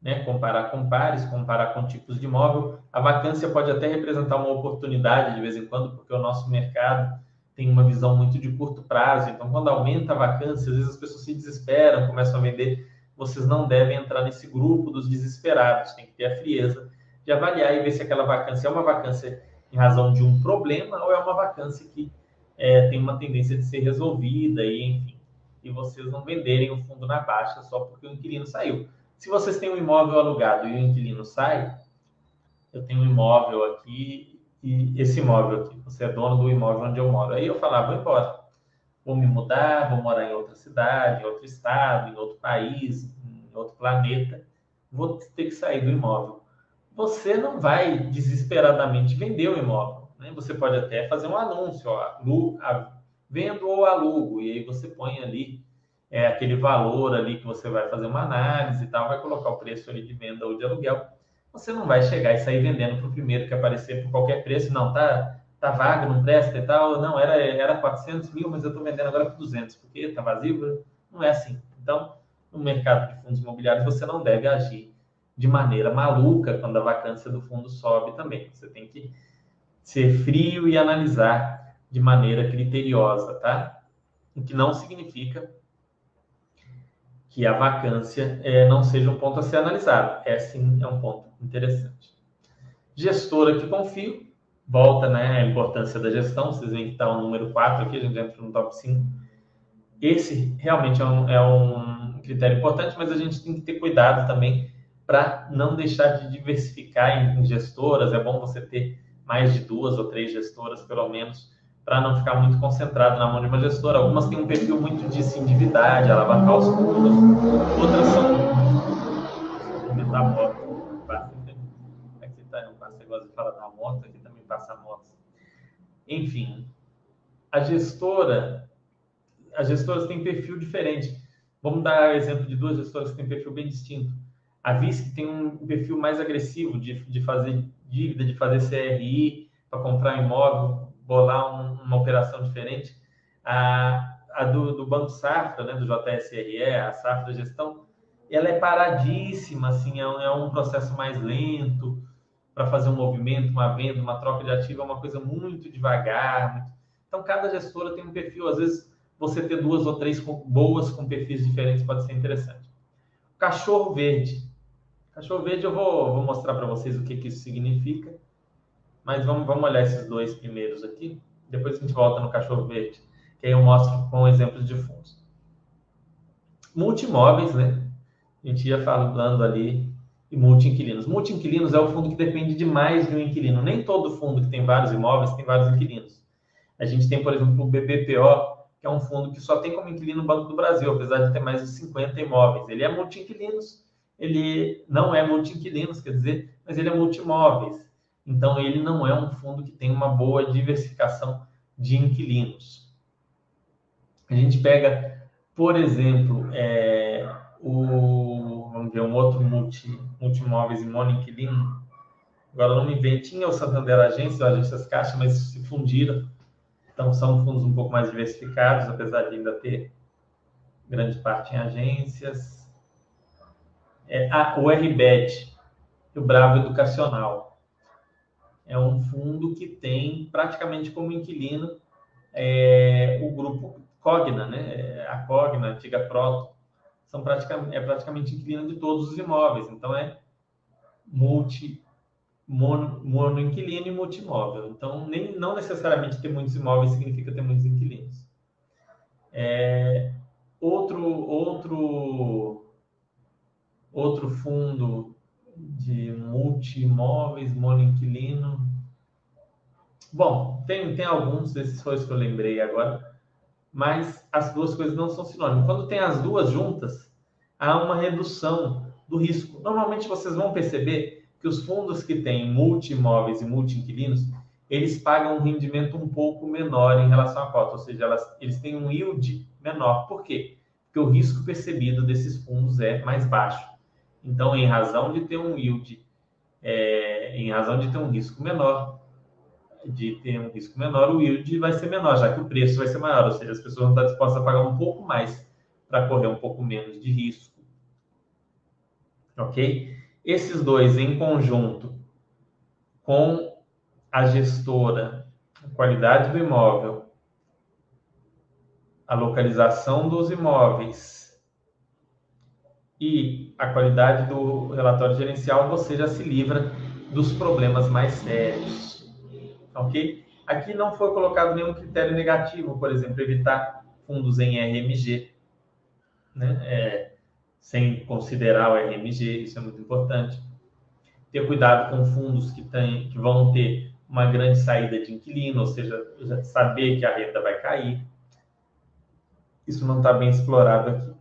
né, comparar com pares, comparar com tipos de imóvel. A vacância pode até representar uma oportunidade de vez em quando, porque o nosso mercado tem uma visão muito de curto prazo. Então, quando aumenta a vacância, às vezes as pessoas se desesperam, começam a vender. Vocês não devem entrar nesse grupo dos desesperados. Tem que ter a frieza de avaliar e ver se aquela vacância é uma vacância em razão de um problema ou é uma vacância que é, tem uma tendência de ser resolvida e, enfim, e vocês não venderem o fundo na baixa só porque o inquilino saiu. Se vocês têm um imóvel alugado e o inquilino sai, eu tenho um imóvel aqui e esse imóvel aqui, você é dono do imóvel onde eu moro. Aí eu falava, vou embora. Vou me mudar, vou morar em outra cidade, em outro estado, em outro país, em outro planeta. Vou ter que sair do imóvel. Você não vai desesperadamente vender o imóvel. Né? Você pode até fazer um anúncio, ó, vendo ou alugo, e aí você põe ali é, aquele valor ali que você vai fazer uma análise e tal, vai colocar o preço ali de venda ou de aluguel. Você não vai chegar e sair vendendo para o primeiro que aparecer por qualquer preço, não, tá, tá vago, não presta e tal, não, era, era 400 mil, mas eu estou vendendo agora por 200, porque tá vazio, não é assim. Então, no mercado de fundos imobiliários, você não deve agir de maneira maluca quando a vacância do fundo sobe também. Você tem que ser frio e analisar de maneira criteriosa, tá? O que não significa que a vacância é, não seja um ponto a ser analisado. É sim, é um ponto interessante. Gestora que confio, volta né, a importância da gestão, vocês veem que está o número 4 aqui, a gente entra no top 5. Esse realmente é um, é um critério importante, mas a gente tem que ter cuidado também para não deixar de diversificar em, em gestoras. É bom você ter mais de duas ou três gestoras, pelo menos, para não ficar muito concentrado na mão de uma gestora. Algumas têm um perfil muito de se endividar, de alavancar os fundos, outras são. Comentar a moto. Aqui tá, não passa negócio de falar da moto, aqui também passa a moto. Enfim, a gestora, as gestoras têm perfil diferente. Vamos dar exemplo de duas gestoras que têm perfil bem distinto. A VISC tem um perfil mais agressivo de, de fazer dívida, de fazer CRI para comprar imóvel, bolar um, uma operação diferente. A, a do, do, Banco Safra, né, do JSRE, a Safra Gestão, ela é paradíssima, assim, é um, é um processo mais lento para fazer um movimento, uma venda, uma troca de ativo, é uma coisa muito devagar. Muito... Então, cada gestora tem um perfil. Às vezes, você ter duas ou três boas com perfis diferentes pode ser interessante. Cachorro verde. Cachorro verde, eu vou, vou mostrar para vocês o que, que isso significa. Mas vamos, vamos olhar esses dois primeiros aqui. Depois a gente volta no cachorro verde, que aí eu mostro com exemplos de fundos. Multimóveis, né? A gente ia falando ali e multi-inquilinos. Multi-inquilinos é o fundo que depende de mais de um inquilino. Nem todo fundo que tem vários imóveis tem vários inquilinos. A gente tem, por exemplo, o BBPO, que é um fundo que só tem como inquilino o Banco do Brasil, apesar de ter mais de 50 imóveis. Ele é multi-inquilinos, ele não é multi-inquilinos, quer dizer, mas ele é multimóveis. Então, ele não é um fundo que tem uma boa diversificação de inquilinos. A gente pega, por exemplo, é, o, vamos ver, um outro multi, multimóveis e monoinquilino. Agora não me vem, tinha o Santander Agência, o Agências Caixa, mas se fundiram. Então, são fundos um pouco mais diversificados, apesar de ainda ter grande parte em agências. É, ah, o RBET, o Bravo Educacional é um fundo que tem praticamente como inquilino é, o grupo Cogna, né? A Cogna, a antiga Proto, são praticamente, é praticamente inquilino de todos os imóveis. Então, é multi, mono inquilino e multimóvel. Então, nem, não necessariamente ter muitos imóveis significa ter muitos inquilinos. É, outro, outro, outro fundo de multi-imóveis, monoinquilino. Bom, tem, tem alguns desses foi que eu lembrei agora, mas as duas coisas não são sinônimos. Quando tem as duas juntas, há uma redução do risco. Normalmente vocês vão perceber que os fundos que têm multi-imóveis e multi-inquilinos, eles pagam um rendimento um pouco menor em relação à cota, ou seja, elas, eles têm um yield menor. Por quê? Porque o risco percebido desses fundos é mais baixo. Então, em razão de ter um yield, é, em razão de ter um risco menor, de ter um risco menor, o yield vai ser menor, já que o preço vai ser maior, ou seja, as pessoas vão estar dispostas a pagar um pouco mais para correr um pouco menos de risco. Ok? Esses dois em conjunto com a gestora, a qualidade do imóvel, a localização dos imóveis e a qualidade do relatório gerencial, você já se livra dos problemas mais sérios. Ok? Aqui não foi colocado nenhum critério negativo, por exemplo, evitar fundos em RMG, né? É, sem considerar o RMG, isso é muito importante. Ter cuidado com fundos que, tem, que vão ter uma grande saída de inquilino, ou seja, saber que a renda vai cair. Isso não está bem explorado aqui.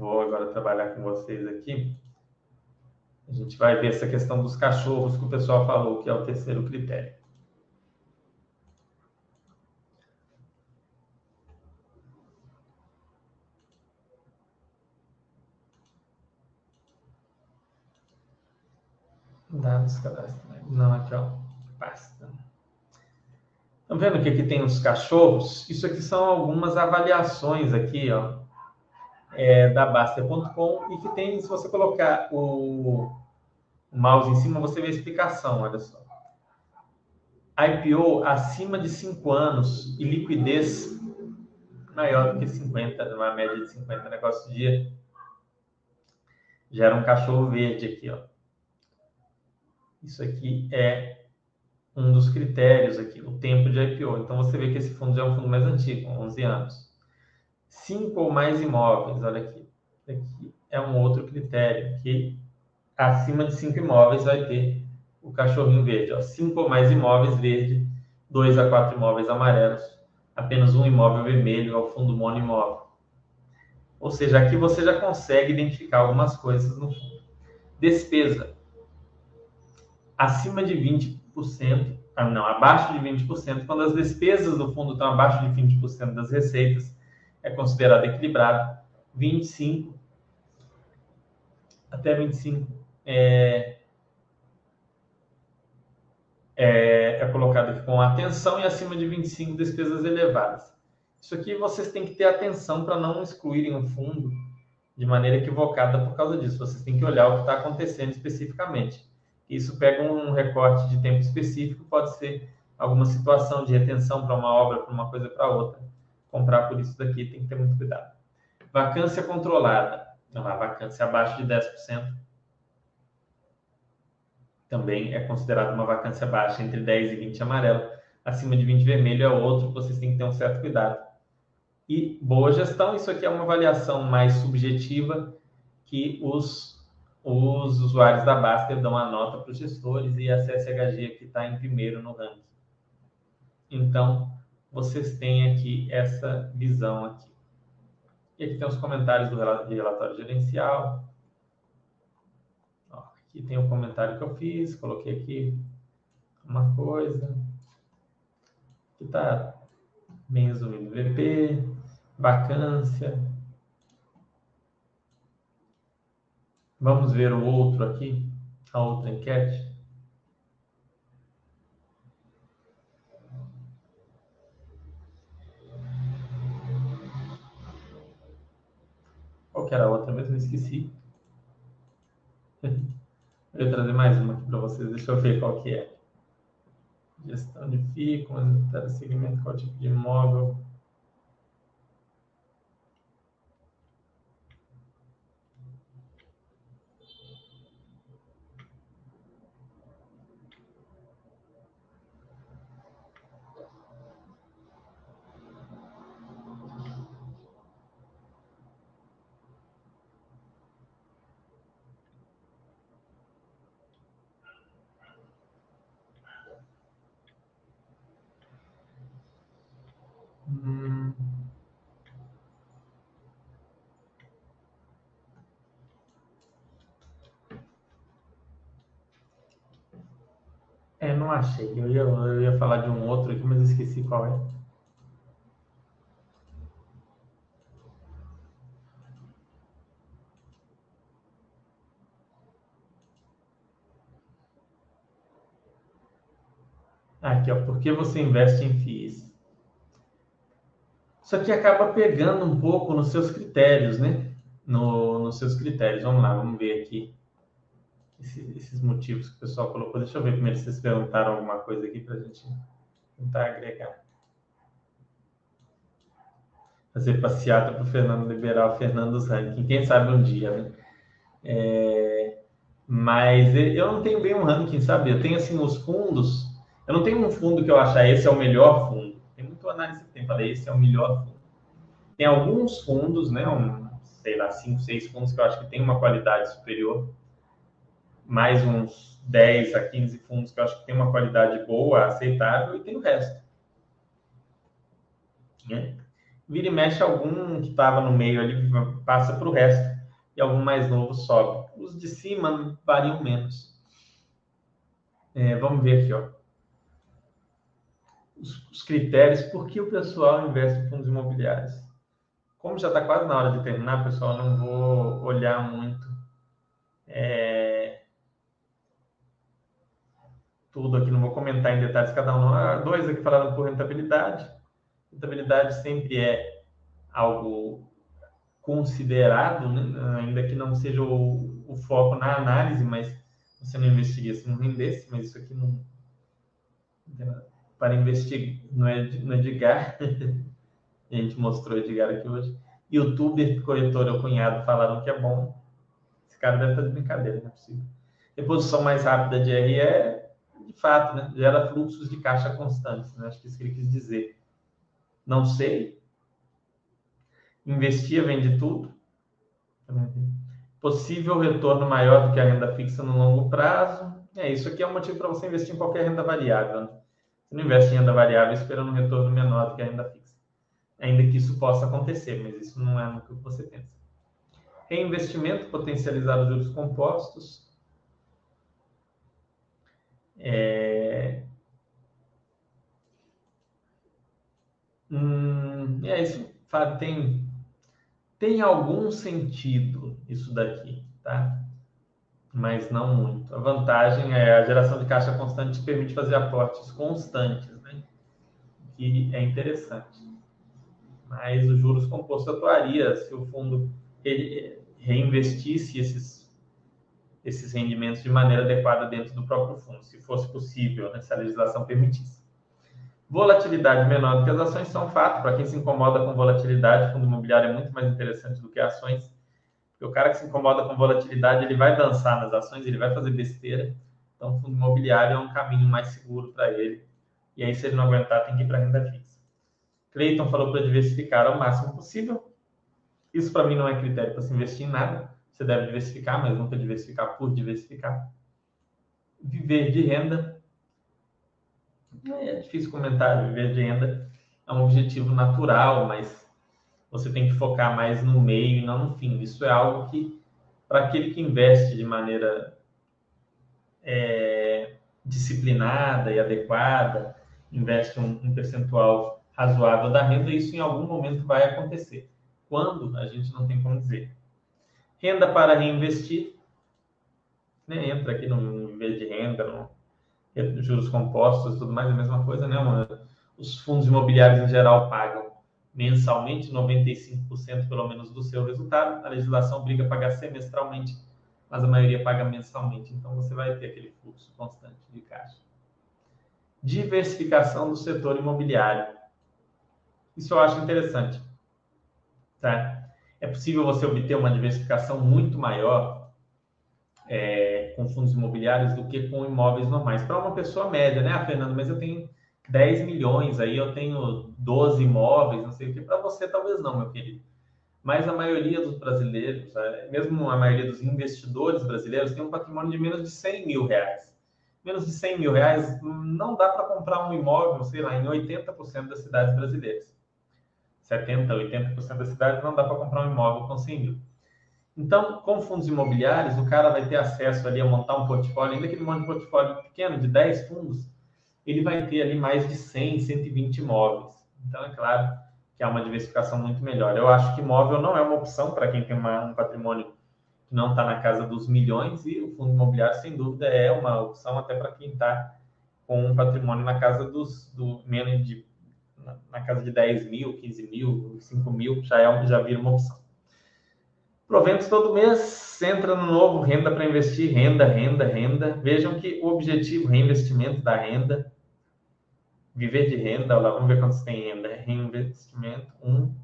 Vou agora trabalhar com vocês aqui. A gente vai ver essa questão dos cachorros que o pessoal falou, que é o terceiro critério. Dados cadastrais. Não, aqui, ó. Basta. Estão vendo que aqui tem os cachorros? Isso aqui são algumas avaliações aqui, ó, é, da Baster.com e que tem, se você colocar o, mouse em cima, você vê a explicação, olha só. IPO acima de 5 anos e liquidez maior do que 50, uma média de 50 negócios dia, gera um cachorro verde aqui, ó. Isso aqui é um dos critérios aqui, o tempo de IPO. Então você vê que esse fundo já é um fundo mais antigo, 11 anos. Cinco ou mais imóveis, olha aqui. Aqui é um outro critério, que acima de cinco imóveis vai ter o cachorrinho verde. Ó. Cinco ou mais imóveis verde, dois a quatro imóveis amarelos, apenas um imóvel vermelho é o fundo monoimóvel. Ou seja, aqui você já consegue identificar algumas coisas no fundo. Despesa acima de 20%, ah, não, abaixo de 20%, quando as despesas do fundo estão abaixo de 20% das receitas, é considerado equilibrado. 25 até 25 é, é, é colocado com atenção e acima de 25 despesas elevadas. Isso aqui vocês têm que ter atenção para não excluírem o fundo de maneira equivocada por causa disso. Vocês têm que olhar o que está acontecendo especificamente. Isso pega um recorte de tempo específico, pode ser alguma situação de retenção para uma obra, para uma coisa para outra. Comprar por isso daqui tem que ter muito cuidado. Vacância controlada. Não, a vacância abaixo de 10% também é considerada uma vacância baixa, entre 10 e 20 amarelo. Acima de 20 vermelho é outro, vocês têm que ter um certo cuidado. E boa gestão, isso aqui é uma avaliação mais subjetiva que os os usuários da Baster dão a nota para os gestores e a CSHG aqui está em primeiro no ranking. Então, vocês têm aqui essa visão aqui. E aqui tem os comentários do relatório gerencial. Aqui tem o um comentário que eu fiz, coloquei aqui uma coisa. Aqui está bem resumido. VP, vacância, Vamos ver o outro aqui, a outra enquete. Qual que era a outra mesmo? Esqueci. Eu ia trazer mais uma aqui para vocês. Deixa eu ver qual que é. Gestão de FII, como segmento, qual tipo de imóvel. É, não achei. Eu ia, eu ia falar de um outro aqui, mas esqueci qual é. Aqui, ó, por que você investe em FIIs? Isso aqui acaba pegando um pouco nos seus critérios, né? no, nos seus critérios. Vamos lá, vamos ver aqui esses, esses, motivos que o pessoal colocou. Deixa eu ver primeiro se vocês perguntaram alguma coisa aqui para a gente tentar agregar. Fazer passeata para o Fernando liberar o Fernando Ranking. Quem sabe um dia, né? É, mas eu não tenho bem um ranking, sabe? Eu tenho assim os fundos. Eu não tenho um fundo que eu achar esse é o melhor fundo. Tem muito análise que tem para esse é o melhor fundo. Tem alguns fundos, né? Um, sei lá, cinco, seis fundos que eu acho que tem uma qualidade superior. Mais uns 10 a 15 fundos que eu acho que tem uma qualidade boa, aceitável, e tem o resto. Né? Vira e mexe algum que estava no meio ali, passa para o resto, e algum mais novo sobe. Os de cima variam menos. É, vamos ver aqui, ó. Os, os critérios, por que o pessoal investe em fundos imobiliários? Como já está quase na hora de terminar, pessoal, não vou olhar muito é, tudo aqui, não vou comentar em detalhes cada um. Dois aqui falaram por rentabilidade. Rentabilidade sempre é algo considerado, né? ainda que não seja o, o, foco na análise, mas você não investiria se não rendesse, mas isso aqui não. Para investir no, no Edgar, a gente mostrou Edgar aqui hoje. Youtuber, corretor ou cunhado falaram que é bom. Esse cara deve estar de brincadeira, não é possível. Reposição mais rápida de RE é, de fato, né? gera fluxos de caixa constantes. Né? Acho que isso que ele quis dizer. Não sei. Investia, vende tudo. Possível retorno maior do que a renda fixa no longo prazo. É, isso aqui é um motivo para você investir em qualquer renda variável. Né? Você não investe em renda variável esperando um retorno menor do que a renda fixa ainda que isso possa acontecer, mas isso não é no que você pensa. Reinvestimento, potencializar os juros compostos. É... Hum, é isso, tem, tem algum sentido isso daqui, tá? Mas não muito. A vantagem é a geração de caixa constante permite fazer aportes constantes, né? Que é interessante mas os juros compostos atuaria se o fundo reinvestisse esses, esses rendimentos de maneira adequada dentro do próprio fundo, se fosse possível, né, se a legislação permitisse. Volatilidade menor do que as ações são um fato. Para quem se incomoda com volatilidade, fundo imobiliário é muito mais interessante do que ações. Porque o cara que se incomoda com volatilidade, ele vai dançar nas ações, ele vai fazer besteira. Então, fundo imobiliário é um caminho mais seguro para ele. E aí, se ele não aguentar, tem que ir para renda fixa. Cleiton falou para diversificar ao máximo possível. Isso para mim não é critério para se investir em nada. Você deve diversificar, mas nunca diversificar por diversificar. Viver de renda. É difícil comentar. Viver de renda é um objetivo natural, mas você tem que focar mais no meio e não no fim. Isso é algo que, para aquele que investe de maneira é, disciplinada e adequada, investe um, um percentual razoável da renda, isso em algum momento vai acontecer. Quando? A gente não tem como dizer. Renda para reinvestir, né? entra aqui no viver de renda, no juros compostos, tudo mais, a mesma coisa, né? Os fundos imobiliários em geral pagam mensalmente 95% pelo menos do seu resultado. A legislação obriga a pagar semestralmente, mas a maioria paga mensalmente. Então você vai ter aquele fluxo constante de caixa. Diversificação do setor imobiliário. Isso eu acho interessante. Tá? É possível você obter uma diversificação muito maior é, com fundos imobiliários do que com imóveis normais. Para uma pessoa média, né, Fernando? Mas eu tenho 10 milhões, aí eu tenho 12 imóveis, não sei o que. Para você, talvez não, meu querido. Mas a maioria dos brasileiros, é, mesmo a maioria dos investidores brasileiros, tem um patrimônio de menos de 100 mil reais. Menos de 100 mil reais não dá para comprar um imóvel, sei lá, em 80% das cidades brasileiras. 70%, 80% das cidades, não dá para comprar um imóvel com 100 mil. Então, com fundos imobiliários, o cara vai ter acesso ali a montar um portfólio, ainda que ele monte um portfólio pequeno, de 10 fundos, ele vai ter ali mais de 100, 120 imóveis. Então, é claro que há uma diversificação muito melhor. Eu acho que imóvel não é uma opção para quem tem uma, um patrimônio que não está na casa dos milhões, e o fundo imobiliário, sem dúvida, é uma opção até para quem está com um patrimônio na casa dos do menos de na, casa de 10 mil, 15 mil, 5 mil, já, é, já vira uma opção. Proventos todo mês, entra no novo, renda para investir, renda, renda, renda. Vejam que o objetivo, reinvestimento da renda, viver de renda, lá, vamos ver quantos tem renda. Reinvestimento, um,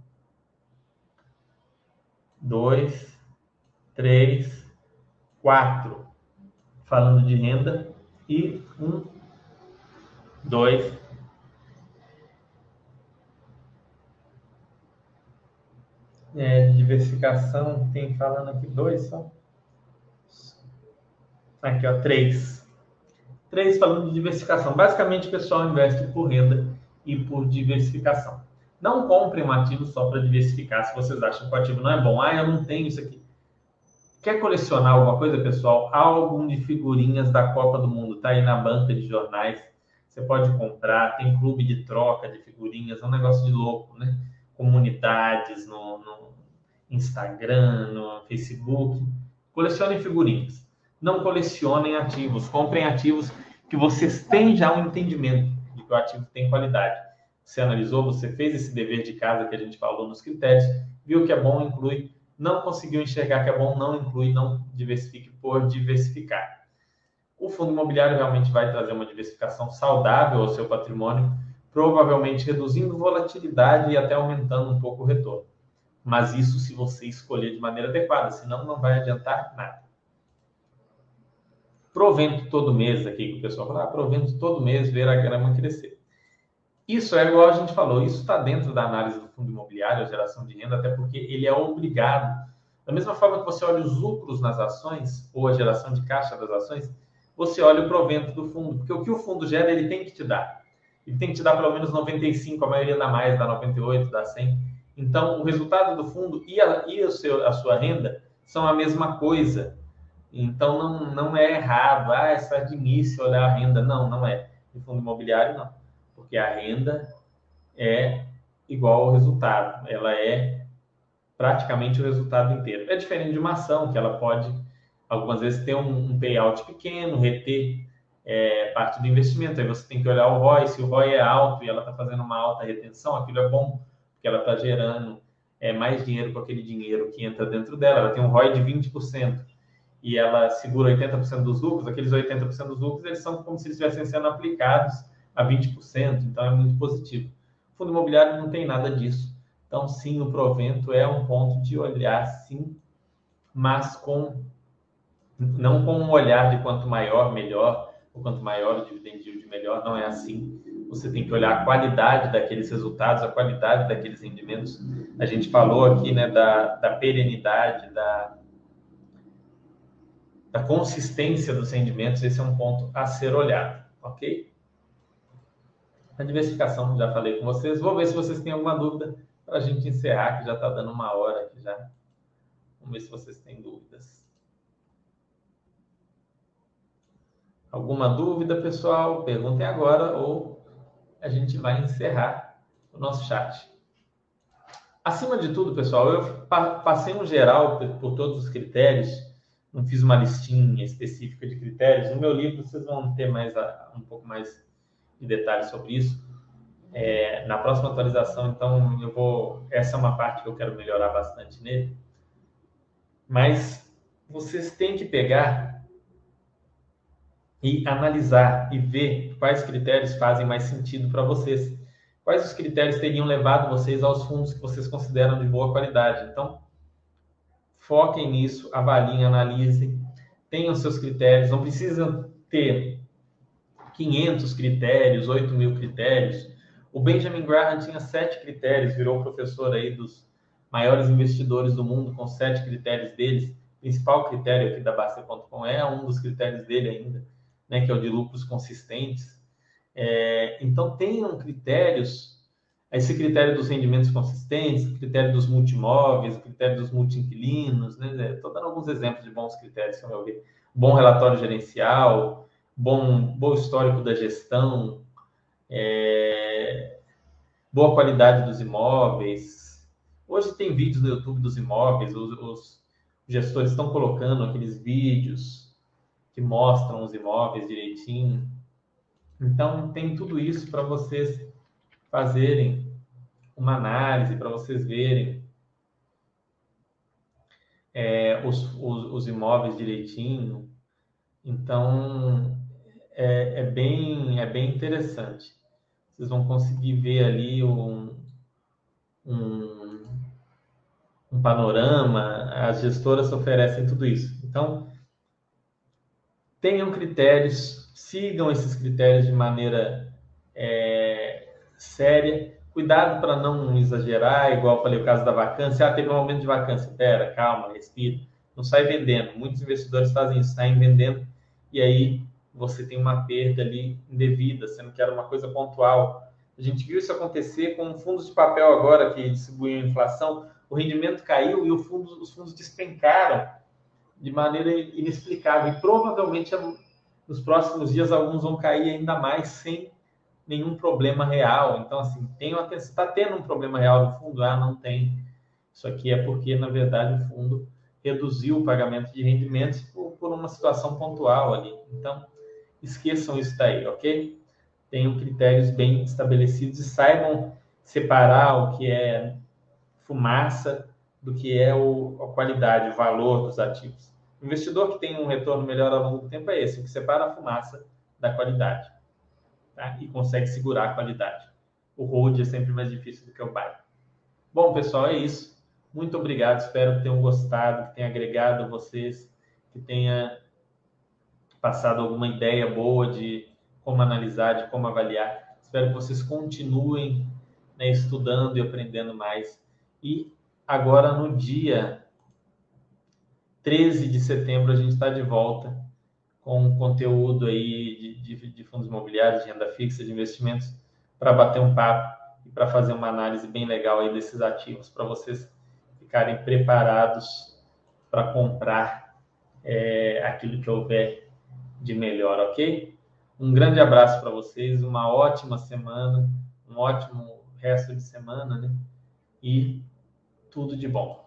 dois, três, quatro. Falando de renda, e um, dois, é, diversificação, tem falando aqui dois só. Aqui, ó, três. Três falando de diversificação. Basicamente, o pessoal investe por renda e por diversificação. Não comprem um ativo só para diversificar se vocês acham que o ativo não é bom. Ah, eu não tenho isso aqui. Quer colecionar alguma coisa, pessoal? Álbum de figurinhas da Copa do Mundo. Tá aí na banca de jornais. Você pode comprar. Tem clube de troca de figurinhas. É um negócio de louco, né? Comunidades no, no Instagram, no Facebook. Colecionem figurinhas. Não colecionem ativos. Comprem ativos que vocês têm já um entendimento de que o ativo tem qualidade. Você analisou, você fez esse dever de casa que a gente falou nos critérios, viu que é bom, inclui não conseguiu enxergar que é bom, não inclui, não diversifique por diversificar. O fundo imobiliário realmente vai trazer uma diversificação saudável ao seu patrimônio, provavelmente reduzindo volatilidade e até aumentando um pouco o retorno. Mas isso se você escolher de maneira adequada, senão não vai adiantar nada. Provento todo mês aqui, que o pessoal fala, ah, provento todo mês ver a grama crescer. Isso é igual a gente falou, isso está dentro da análise do fundo imobiliário, a geração de renda, até porque ele é obrigado. Da mesma forma que você olha os lucros nas ações, ou a geração de caixa das ações, você olha o provento do fundo, porque o que o fundo gera, ele tem que te dar. Ele tem que te dar pelo menos 95, a maioria dá mais, dá 98, dá 100. Então, o resultado do fundo e a, e o seu, a sua renda são a mesma coisa. Então, não, não é errado. Ah, é de início olhar a renda. Não, não é. No fundo imobiliário, não porque a renda é igual ao resultado, ela é praticamente o resultado inteiro. É diferente de uma ação, que ela pode, algumas vezes, ter um, um payout pequeno, reter é, parte do investimento. Aí você tem que olhar o ROI, se o ROI é alto e ela está fazendo uma alta retenção, aquilo é bom, porque ela está gerando é, mais dinheiro com aquele dinheiro que entra dentro dela. Ela tem um ROI de 20% e ela segura 80% dos lucros, aqueles 80% dos lucros, eles são como se eles estivessem sendo aplicados a 20%, então é muito positivo. O fundo imobiliário não tem nada disso. Então, sim, o provento é um ponto de olhar, sim, mas com não com um olhar de quanto maior, melhor, ou quanto maior o dividend yield, melhor, não é assim. Você tem que olhar a qualidade daqueles resultados, a qualidade daqueles rendimentos. A gente falou aqui né, da, da perenidade, da, da consistência dos rendimentos, esse é um ponto a ser olhado, ok? A diversificação, já falei com vocês. Vou ver se vocês têm alguma dúvida para a gente encerrar, que já está dando uma hora aqui já. Vamos ver se vocês têm dúvidas. Alguma dúvida, pessoal? Perguntem agora ou a gente vai encerrar o nosso chat. Acima de tudo, pessoal, eu passei um geral por todos os critérios, não fiz uma listinha específica de critérios. No meu livro vocês vão ter mais um pouco mais de detalhes sobre isso. É, na próxima atualização, então, eu vou. Essa é uma parte que eu quero melhorar bastante nele. Mas vocês têm que pegar e analisar e ver quais critérios fazem mais sentido para vocês. Quais os critérios teriam levado vocês aos fundos que vocês consideram de boa qualidade. Então, foquem nisso, avaliem, analisem, tenham seus critérios. Não precisam ter 500 critérios, 8 mil critérios. O Benjamin Graham tinha sete critérios, virou professor aí dos maiores investidores do mundo com sete critérios deles. O principal critério aqui da Basta.com é um dos critérios dele ainda, né, que é o de lucros consistentes. É, então, tenham critérios, esse critério dos rendimentos consistentes, critério dos multimóveis, critério dos multi-inquilinos, né? Estou dando alguns exemplos de bons critérios, que eu ver. Bom relatório gerencial, bom, bom histórico da gestão, é, boa qualidade dos imóveis. Hoje tem vídeos no YouTube dos imóveis, os, os gestores estão colocando aqueles vídeos que mostram os imóveis direitinho. Então, tem tudo isso para vocês fazerem uma análise, para vocês verem. é, os, os, os, imóveis direitinho. Então, é, é, bem, é bem interessante. Vocês vão conseguir ver ali um, um, um panorama, as gestoras oferecem tudo isso. Então, tenham critérios, sigam esses critérios de maneira é, séria. Cuidado para não exagerar, igual falei o caso da vacância. Ah, teve um aumento de vacância. Pera, calma, respira. Não sai vendendo. Muitos investidores fazem isso, saem vendendo e aí você tem uma perda ali indevida, sendo que era uma coisa pontual. A gente viu isso acontecer com fundos de papel agora que distribuem inflação. O rendimento caiu e fundo, os fundos despencaram de maneira inexplicável. E provavelmente nos próximos dias alguns vão cair ainda mais sem nenhum problema real. Então, assim, uma está tendo um problema real no fundo? Ah, não tem. Isso aqui é porque, na verdade, o fundo reduziu o pagamento de rendimentos por, por uma situação pontual ali. Então, esqueçam isso daí, ok? Tenham critérios bem estabelecidos e saibam separar o que é fumaça do que é o, a qualidade, o valor dos ativos. O investidor que tem um retorno melhor ao longo do tempo é esse, que separa a fumaça da qualidade tá? e consegue segurar a qualidade. O hold é sempre mais difícil do que o buy. Bom, pessoal, é isso. Muito obrigado. Espero que tenham gostado, que tenha agregado vocês, que tenha passado alguma ideia boa de como analisar, de como avaliar. Espero que vocês continuem né, estudando e aprendendo mais. E agora, no dia 13 de setembro, a gente está de volta com conteúdo aí de, de, de, fundos imobiliários, de renda fixa, de investimentos, para bater um papo e para fazer uma análise bem legal aí desses ativos, para vocês ficarem preparados para comprar é, aquilo que houver de melhor, ok? Um grande abraço para vocês, uma ótima semana, um ótimo resto de semana, né? E tudo de bom.